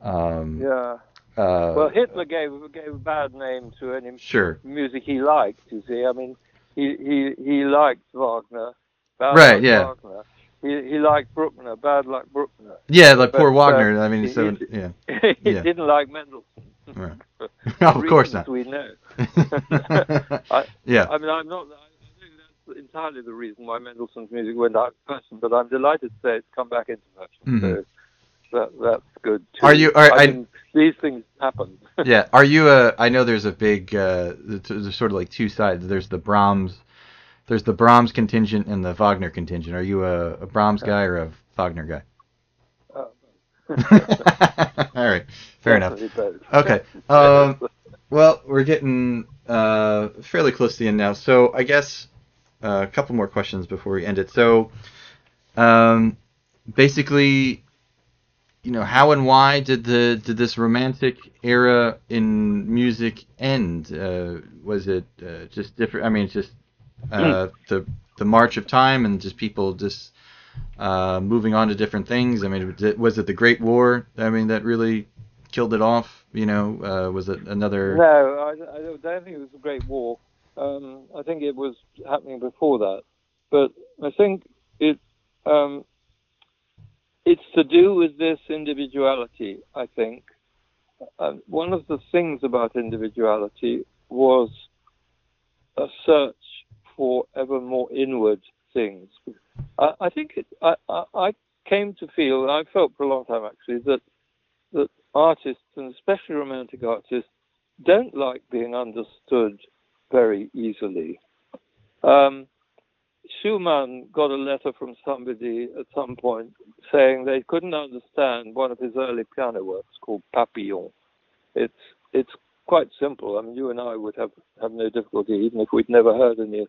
Um, yeah. uh, Well, Hitler gave gave a bad name to any sure. music he liked. You see, I mean, he he he liked Wagner. Right, yeah. Wagner. He he liked Bruckner. Bad like Bruckner. Yeah, like But, poor uh, Wagner. I mean, he- so yeah. he Yeah. didn't like Mendelssohn. Right. Of course not. We know. I, yeah. I mean, I'm not. I think that's entirely the reason why Mendelssohn's music went out of fashion. But I'm delighted to say it's come back into fashion. Mhm. So that that's good. Too. Are you- are- I I- mean, these things happen. yeah. Are you a? I know there's a big. Uh, there's sort of like two sides. There's the Brahms. There's the Brahms contingent and the Wagner contingent. Are you a, a Brahms guy or a Wagner guy? Uh, All right. Fair enough. Okay. Um, well, we're getting uh, fairly close to the end now. So I guess uh, a couple more questions before we end it. So um, basically, you know, how and why did the did this romantic era in music end? Uh, was it uh, just different? I mean, just uh, the the march of time and just people just uh, moving on to different things. I mean, was it, was it the Great War? I mean, that really killed it off. You know, uh, was it another? No, I, I don't think it was a Great War. Um, I think it was happening before that. But I think it um, it's to do with this individuality. I think um, one of the things about individuality was a search for ever more inward things. I, I think it, I, I, came to feel, and I felt for a long time actually, that that artists, and especially romantic artists, don't like being understood very easily. Um, Schumann got a letter from somebody at some point saying they couldn't understand one of his early piano works called Papillon, it's it's quite simple. I mean, you and I would have have no difficulty even if we'd never heard any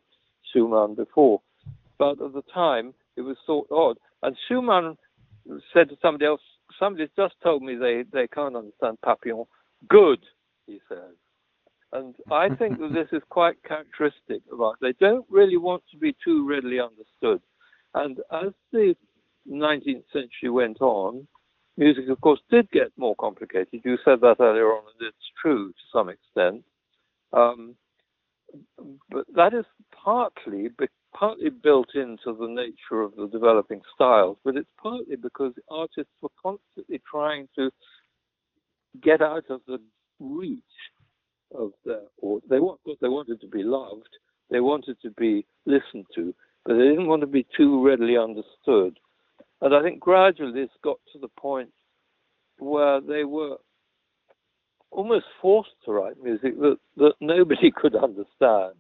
Schumann before. But at the time, it was thought odd. And Schumann said to somebody else, somebody's just told me they, they can't understand Papillon. Good, he says. And I think that this is quite characteristic of art. They don't really want to be too readily understood. And as the 19th century went on, music, of course, did get more complicated. You said that earlier on, and it's true to some extent. Um, but that is partly partly built into the nature of the developing styles, but it's partly because artists were constantly trying to get out of the reach of their they want they wanted to be loved, they wanted to be listened to, but they didn't want to be too readily understood. And I think gradually this got to the point where they were almost forced to write music that, that nobody could understand.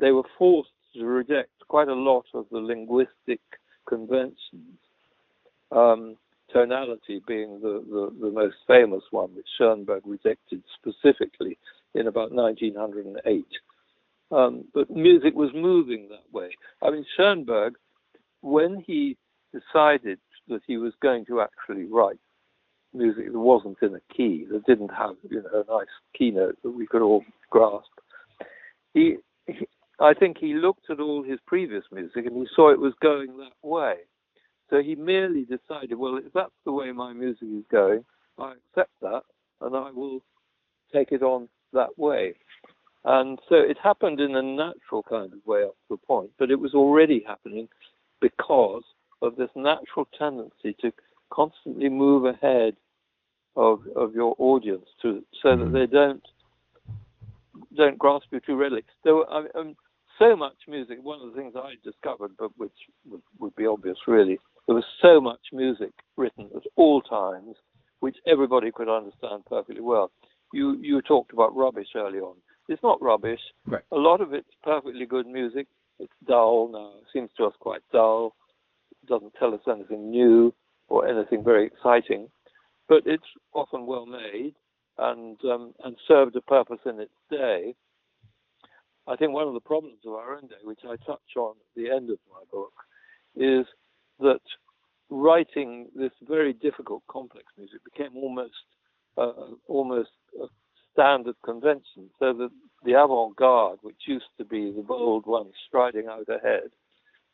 They were forced to reject quite a lot of the linguistic conventions, um, tonality being the, the, the, most famous one, which Schoenberg rejected specifically in about 1908. Um, but music was moving that way. I mean, Schoenberg, when he decided that he was going to actually write music that wasn't in a key, that didn't have you know a nice keynote that we could all grasp. He, he, I think he looked at all his previous music and he saw it was going that way. So he merely decided, well, if that's the way my music is going, I accept that and I will take it on that way. And so it happened in a natural kind of way up to a point, but it was already happening because of this natural tendency to constantly move ahead of of your audience to so that Mm-hmm. they don't don't grasp you too readily. There were, I mean, so much music. One of the things I discovered, but which would, would be obvious really, there was so much music written at all times, which everybody could understand perfectly well. You you talked about rubbish early on. It's not rubbish. Right. A lot of it's perfectly good music. It's dull now. It seems to us quite dull. It doesn't tell us anything new or anything very exciting, but it's often well made and um, and served a purpose in its day. I think one of the problems of our own day, which I touch on at the end of my book, is that writing this very difficult, complex music became almost uh, almost a standard convention, so that the avant-garde, which used to be the bold ones striding out ahead,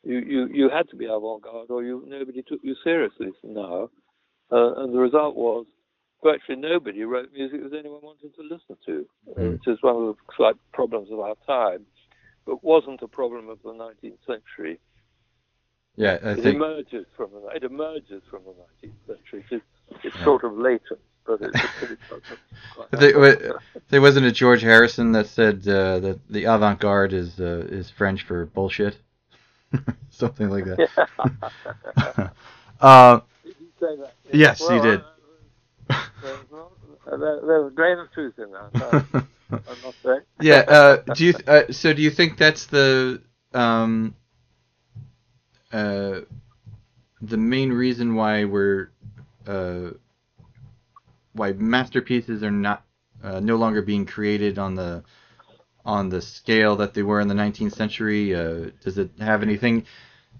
you, you, you had to be avant-garde or you, nobody took you seriously now. Uh, and the result was virtually nobody wrote music that anyone wanted to listen to, Mm. which is one of the slight problems of our time, but wasn't a problem of the 19th century. Yeah, I It think emerges from the it emerges from the 19th century. It's, it's Yeah. sort of latent, but it's, it's quite They- wa- there wasn't a George Harrison that said uh, that the avant-garde is uh, is French for bullshit, something like that. uh, Did you say that? Yes, Well, you did. uh, There's, not, uh, there, there's a grain of truth in that. uh, I must say. yeah. Uh, do you uh, so? Do you think that's the um, uh, the main reason why we're uh, why masterpieces are not uh, no longer being created on the on the scale that they were in the 19th century? Uh, does it have anything?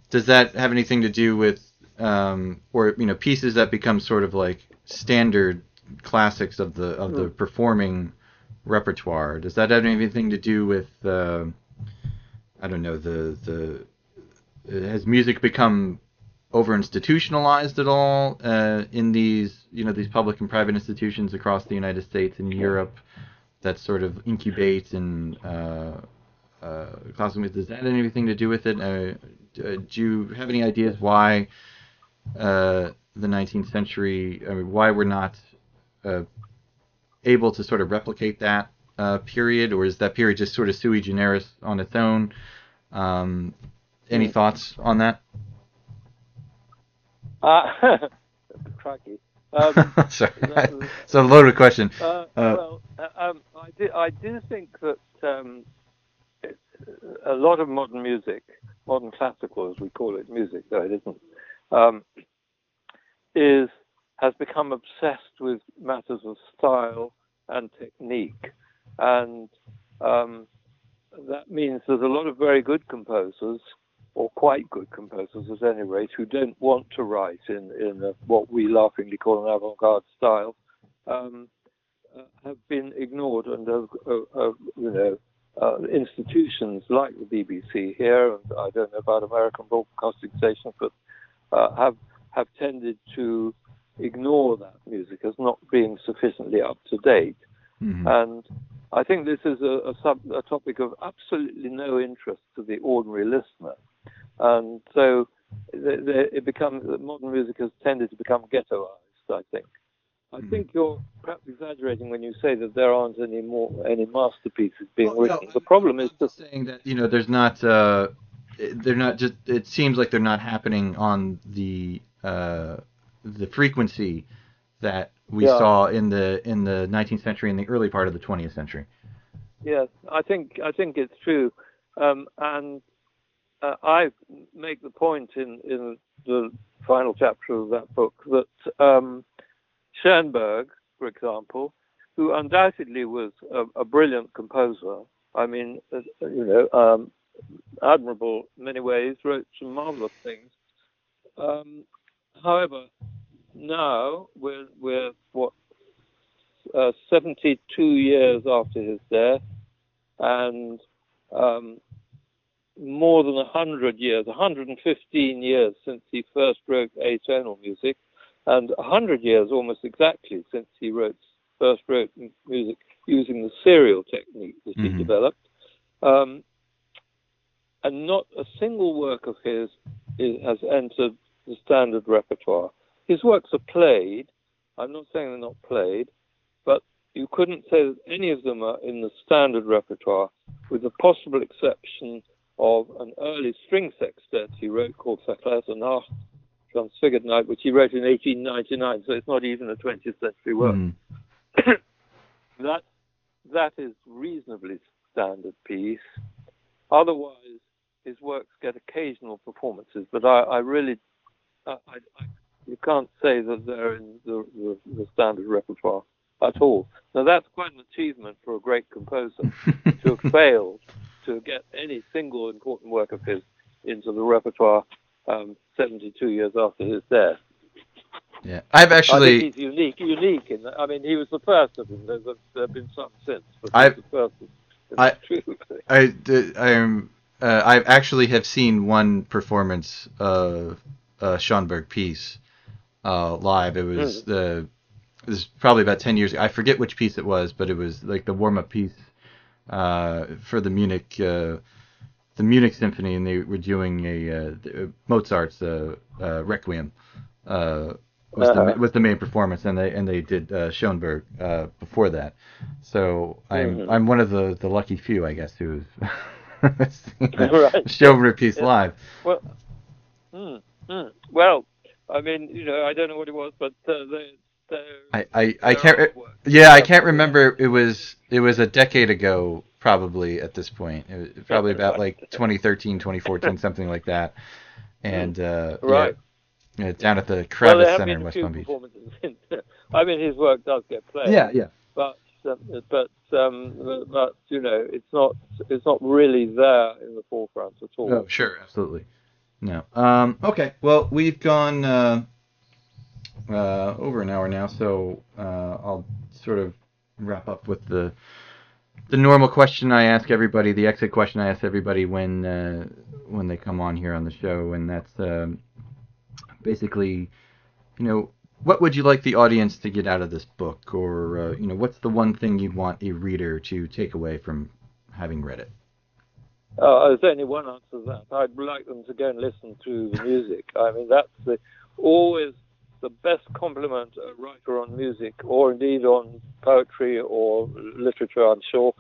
Does that have anything to do with um, or you know pieces that become sort of like standard classics of the of the performing repertoire? Does that have anything to do with uh, I don't know the the has music become over institutionalized at all uh, in these you know these public and private institutions across the United States and Europe that sort of incubates and uh, uh, music? Does that have anything to do with it? Uh, uh, do you have any ideas why uh, the 19th century, I mean, why we're not uh, able to sort of replicate that uh, period, or is that period just sort of sui generis on its own? Um, any thoughts on that? Uh, crikey. Um, Sorry, it's a loaded question. Uh, Uh, well, uh, um, I do, I do think that um, it, a lot of modern music, modern classical as we call it music, though it isn't, um, is has become obsessed with matters of style and technique, and um, that means there's a lot of very good composers, or quite good composers at any rate, who don't want to write in in a, what we laughingly call an avant-garde style. Um, uh, have been ignored and have, uh, uh, you know uh, institutions like the BBC here, and I don't know about American broadcasting stations, but uh, have have tended to ignore that music as not being sufficiently up to date. Mhm. And I think this is a, a, sub, a topic of absolutely no interest to the ordinary listener. And so the, the, it becomes modern music has tended to become ghettoized. I think. I Mhm. think you're perhaps exaggerating when you say that there aren't any more any masterpieces being Well, no, written. the problem is I'm that saying that you know there's not uh, they're not just it seems like they're not happening on the uh, the frequency that we Yeah. saw in the in the 19th century and the early part of the 20th century. Yes, I think I think it's true, um, and uh, I make the point in in the final chapter of that book that um, Schoenberg, for example, who undoubtedly was a, a brilliant composer. I mean, uh, you know, um, admirable in many ways, wrote some marvelous things. Um, however, now we're we're what uh, 72 years after his death, and um, more than 100 years, 115 years since he first wrote atonal music, and 100 years almost exactly since he wrote first wrote music using the serial technique that Mhm. he developed. Um, and not a single work of his is, has entered the standard repertoire. His works are played. I'm not saying they're not played, but you couldn't say that any of them are in the standard repertoire, with the possible exception of an early string sextet he wrote called Verklärte Nacht, Transfigured Night, which he wrote in 1899, so it's not even a 20th century work. Mhm. that that is reasonably standard piece. Otherwise, his works get occasional performances, but I, I really, I, I, I, you can't say that they're in the, the, the standard repertoire at all. Now that's quite an achievement for a great composer to have failed to get any single important work of his into the repertoire um, 72 years after his death. yeah, I've I actually think he's unique. Unique in that. I mean, he was the first of them. There's a, there have been some since, but I- he's the first. Of, I-. I d- I'm uh, I actually have seen one performance of a Schoenberg piece uh, live. It was the it was probably about ten years. ago. I forget which piece it was, but it was like the warm up piece uh, for the Munich uh, the Munich Symphony, and they were doing a uh, Mozart's uh, uh, Requiem. Uh, was the Uh-huh. ma- was the main performance, and they and they did uh, Schoenberg uh, before that. So I'm Mhm. I'm one of the, the lucky few, I guess, who's seen the Right. Schoenberg piece Yeah. live. Well, mm, mm. well, I mean, you know, I don't know what it was, but uh, they, I I, I can't. Re- yeah, I can't remember. It was it was a decade ago, probably at this point. It was probably about like 2013, 2014, something like that. And uh, yeah, Right. yeah, down at the Well, Kravis have Center in West Palm Beach. I mean, his work does get played. Yeah, yeah. But um, but um, but you know, it's not it's not really there in the forefront at all. Oh, sure, absolutely. No. Um, okay. Well, we've gone uh, uh, over an hour now, so uh, I'll sort of wrap up with the the normal question I ask everybody, the exit question I ask everybody when uh, when they come on here on the show, and that's um, basically, you know, what would you like the audience to get out of this book, or uh, you know, what's the one thing you want a reader to take away from having read it? Uh, there's only one answer to that. I'd like them to go and listen to the music. I mean, that's the, always the best compliment a writer on music, or indeed on poetry or literature, I'm sure,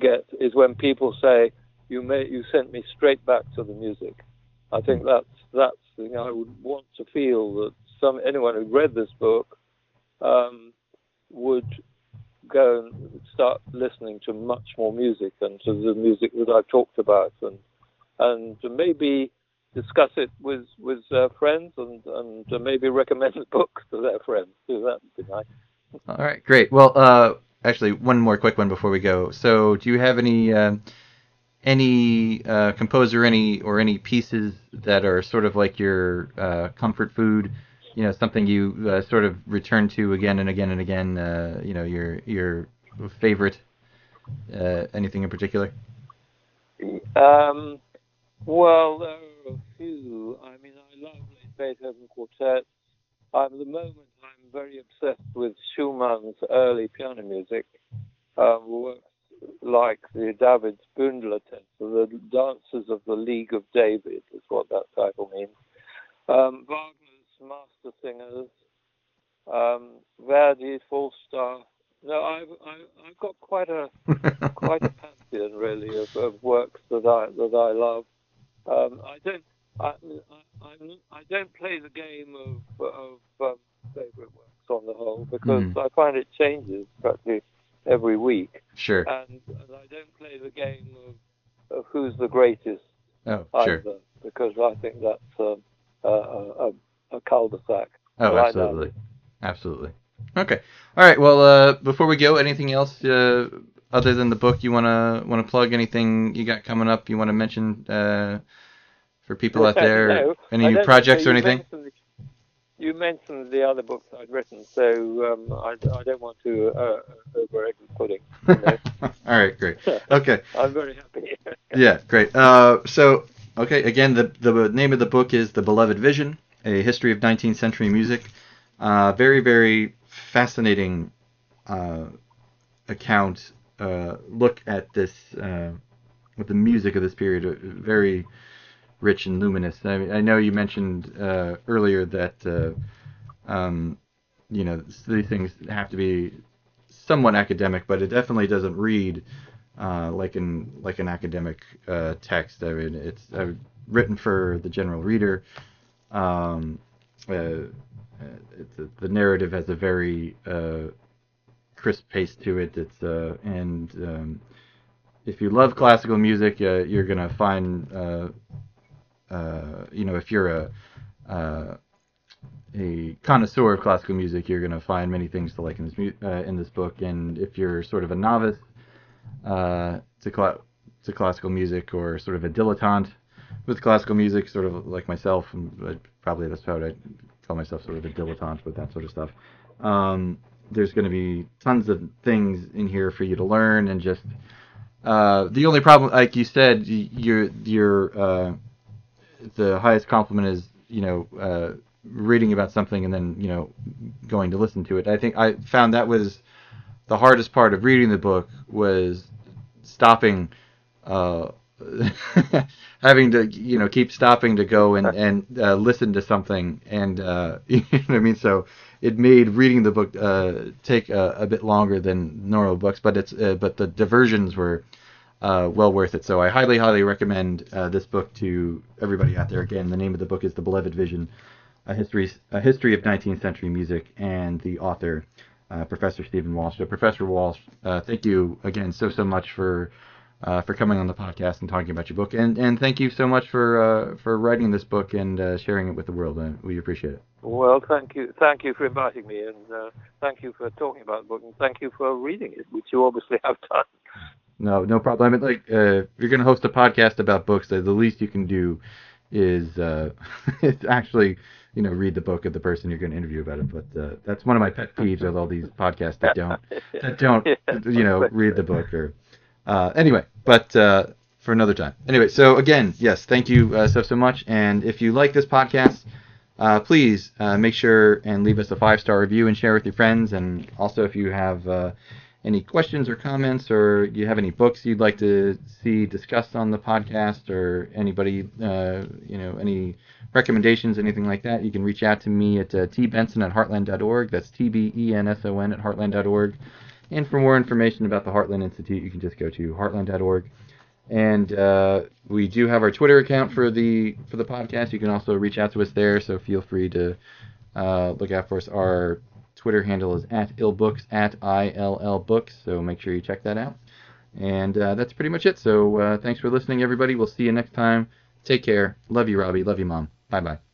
get is when people say, "You may, you sent me straight back to the music." I think that's that's the thing I would want to feel that some anyone who read this book um, would go and start listening to much more music and to the music that I've talked about and and maybe discuss it with with uh, friends and and to maybe recommend the book to their friends too. That would be nice. All right, great. Well, uh, actually, one more quick one before we go. So, do you have any uh, any uh, composer, any or any pieces that are sort of like your uh, comfort food? You know, something you uh, sort of return to again and again and again. Uh, you know, your your favorite. Uh, anything in particular? Um, well, a few. I mean, I love late Beethoven quartets. Um, at the moment, I'm very obsessed with Schumann's early piano music, um, works like the David's Bündler Tensor, the Dancers of the League of David is what that title means. Um, Wagner's Master Singers, um, Verdi, Falstaff. No, I've, I've, I've got quite a quite a pantheon really of, of works that I that I love. Um, I don't I, I, I'm, don't play the game of of um, favorite works on the whole because Mhm. I find it changes practically every week, sure. and, and I don't play the game of of who's the greatest Oh, either sure. because I think that's um, a, a, a, a cul-de-sac. Oh, absolutely. Absolutely. Okay. All right. Well, uh, before we go, anything else uh, other than the book you wanna wanna plug? Anything you got coming up? You want to mention uh, for people out there? No, Any new projects so or anything? mentioned- You mentioned the other books I'd written, so um, I, I don't want to uh, over egg pudding. You know? All right. Great. Okay. I'm very happy. Yeah. Great. Uh, so, okay. Again, the the name of the book is The Beloved Vision: A History of 19th Century Music. Uh, very very fascinating uh, account. Uh, look at this uh, with the music of this period. uh, Very rich and luminous. I, mean, I know you mentioned uh, earlier that uh, um, you know these things have to be somewhat academic, but it definitely doesn't read uh, like an like an academic text. I mean, it's written for the general reader. Um, the narrative has a very crisp pace to it. It's uh, and um, if you love classical music, uh, you're gonna find uh, uh, you know if you're a uh, a connoisseur of classical music, you're gonna find many things to like in this mu- uh, in this book. And if you're sort of a novice uh, to to classical music or sort of a dilettante with classical music, sort of like myself, probably that's how I'd call myself, sort of a dilettante with that sort of stuff. Um, there's going to be tons of things in here for you to learn, and just uh, the only problem, like you said, your your uh, the highest compliment is you know uh, reading about something and then you know going to listen to it. I think I found that was the hardest part of reading the book was stopping uh, having to you know keep stopping to go and and uh, listen to something and uh, you know what I mean so it made reading the book uh, take a, a bit longer than normal books but it's uh, but the diversions were uh, well worth it so I highly highly recommend uh, this book to everybody out there again the name of the book is The Beloved Vision a history a history of 19th century music and the author uh, Professor Stephen Walsh. So, Professor Walsh, uh, thank you again so so much for for coming on the podcast and talking about your book, and and thank you so much for for writing this book and sharing it with the world. We appreciate it. Well, thank you, thank you for inviting me, and uh, thank you for talking about the book, and thank you for reading it, which you obviously have done. No, no problem. I mean, like, uh, if you're gonna host a podcast about books, the least you can do is uh, is actually you know read the book of the person you're going to interview about it. But uh, that's one of my pet peeves with all these podcasts that don't that don't Yeah. you know read the book or uh, anyway. But uh, for another time. Anyway, so again, yes, thank you uh, so so much. And if you like this podcast. Uh, please uh, make sure and leave us a five star review and share with your friends. And also, if you have uh, any questions or comments, or you have any books you'd like to see discussed on the podcast, or anybody, uh, you know, any recommendations, anything like that, you can reach out to me at uh, tbenson at heartland.org. That's T B E N S O N at heartland.org. And for more information about the Heartland Institute, you can just go to heartland.org. And uh, we do have our Twitter account for the for the podcast. You can also reach out to us there, so feel free to uh, look out for us. Our Twitter handle is at illbooks at ill books, so make sure you check that out. And uh, that's pretty much it. So uh, thanks for listening, everybody. We'll see you next time. Take care. Love you, Robbie. Love you, Mom. Bye bye.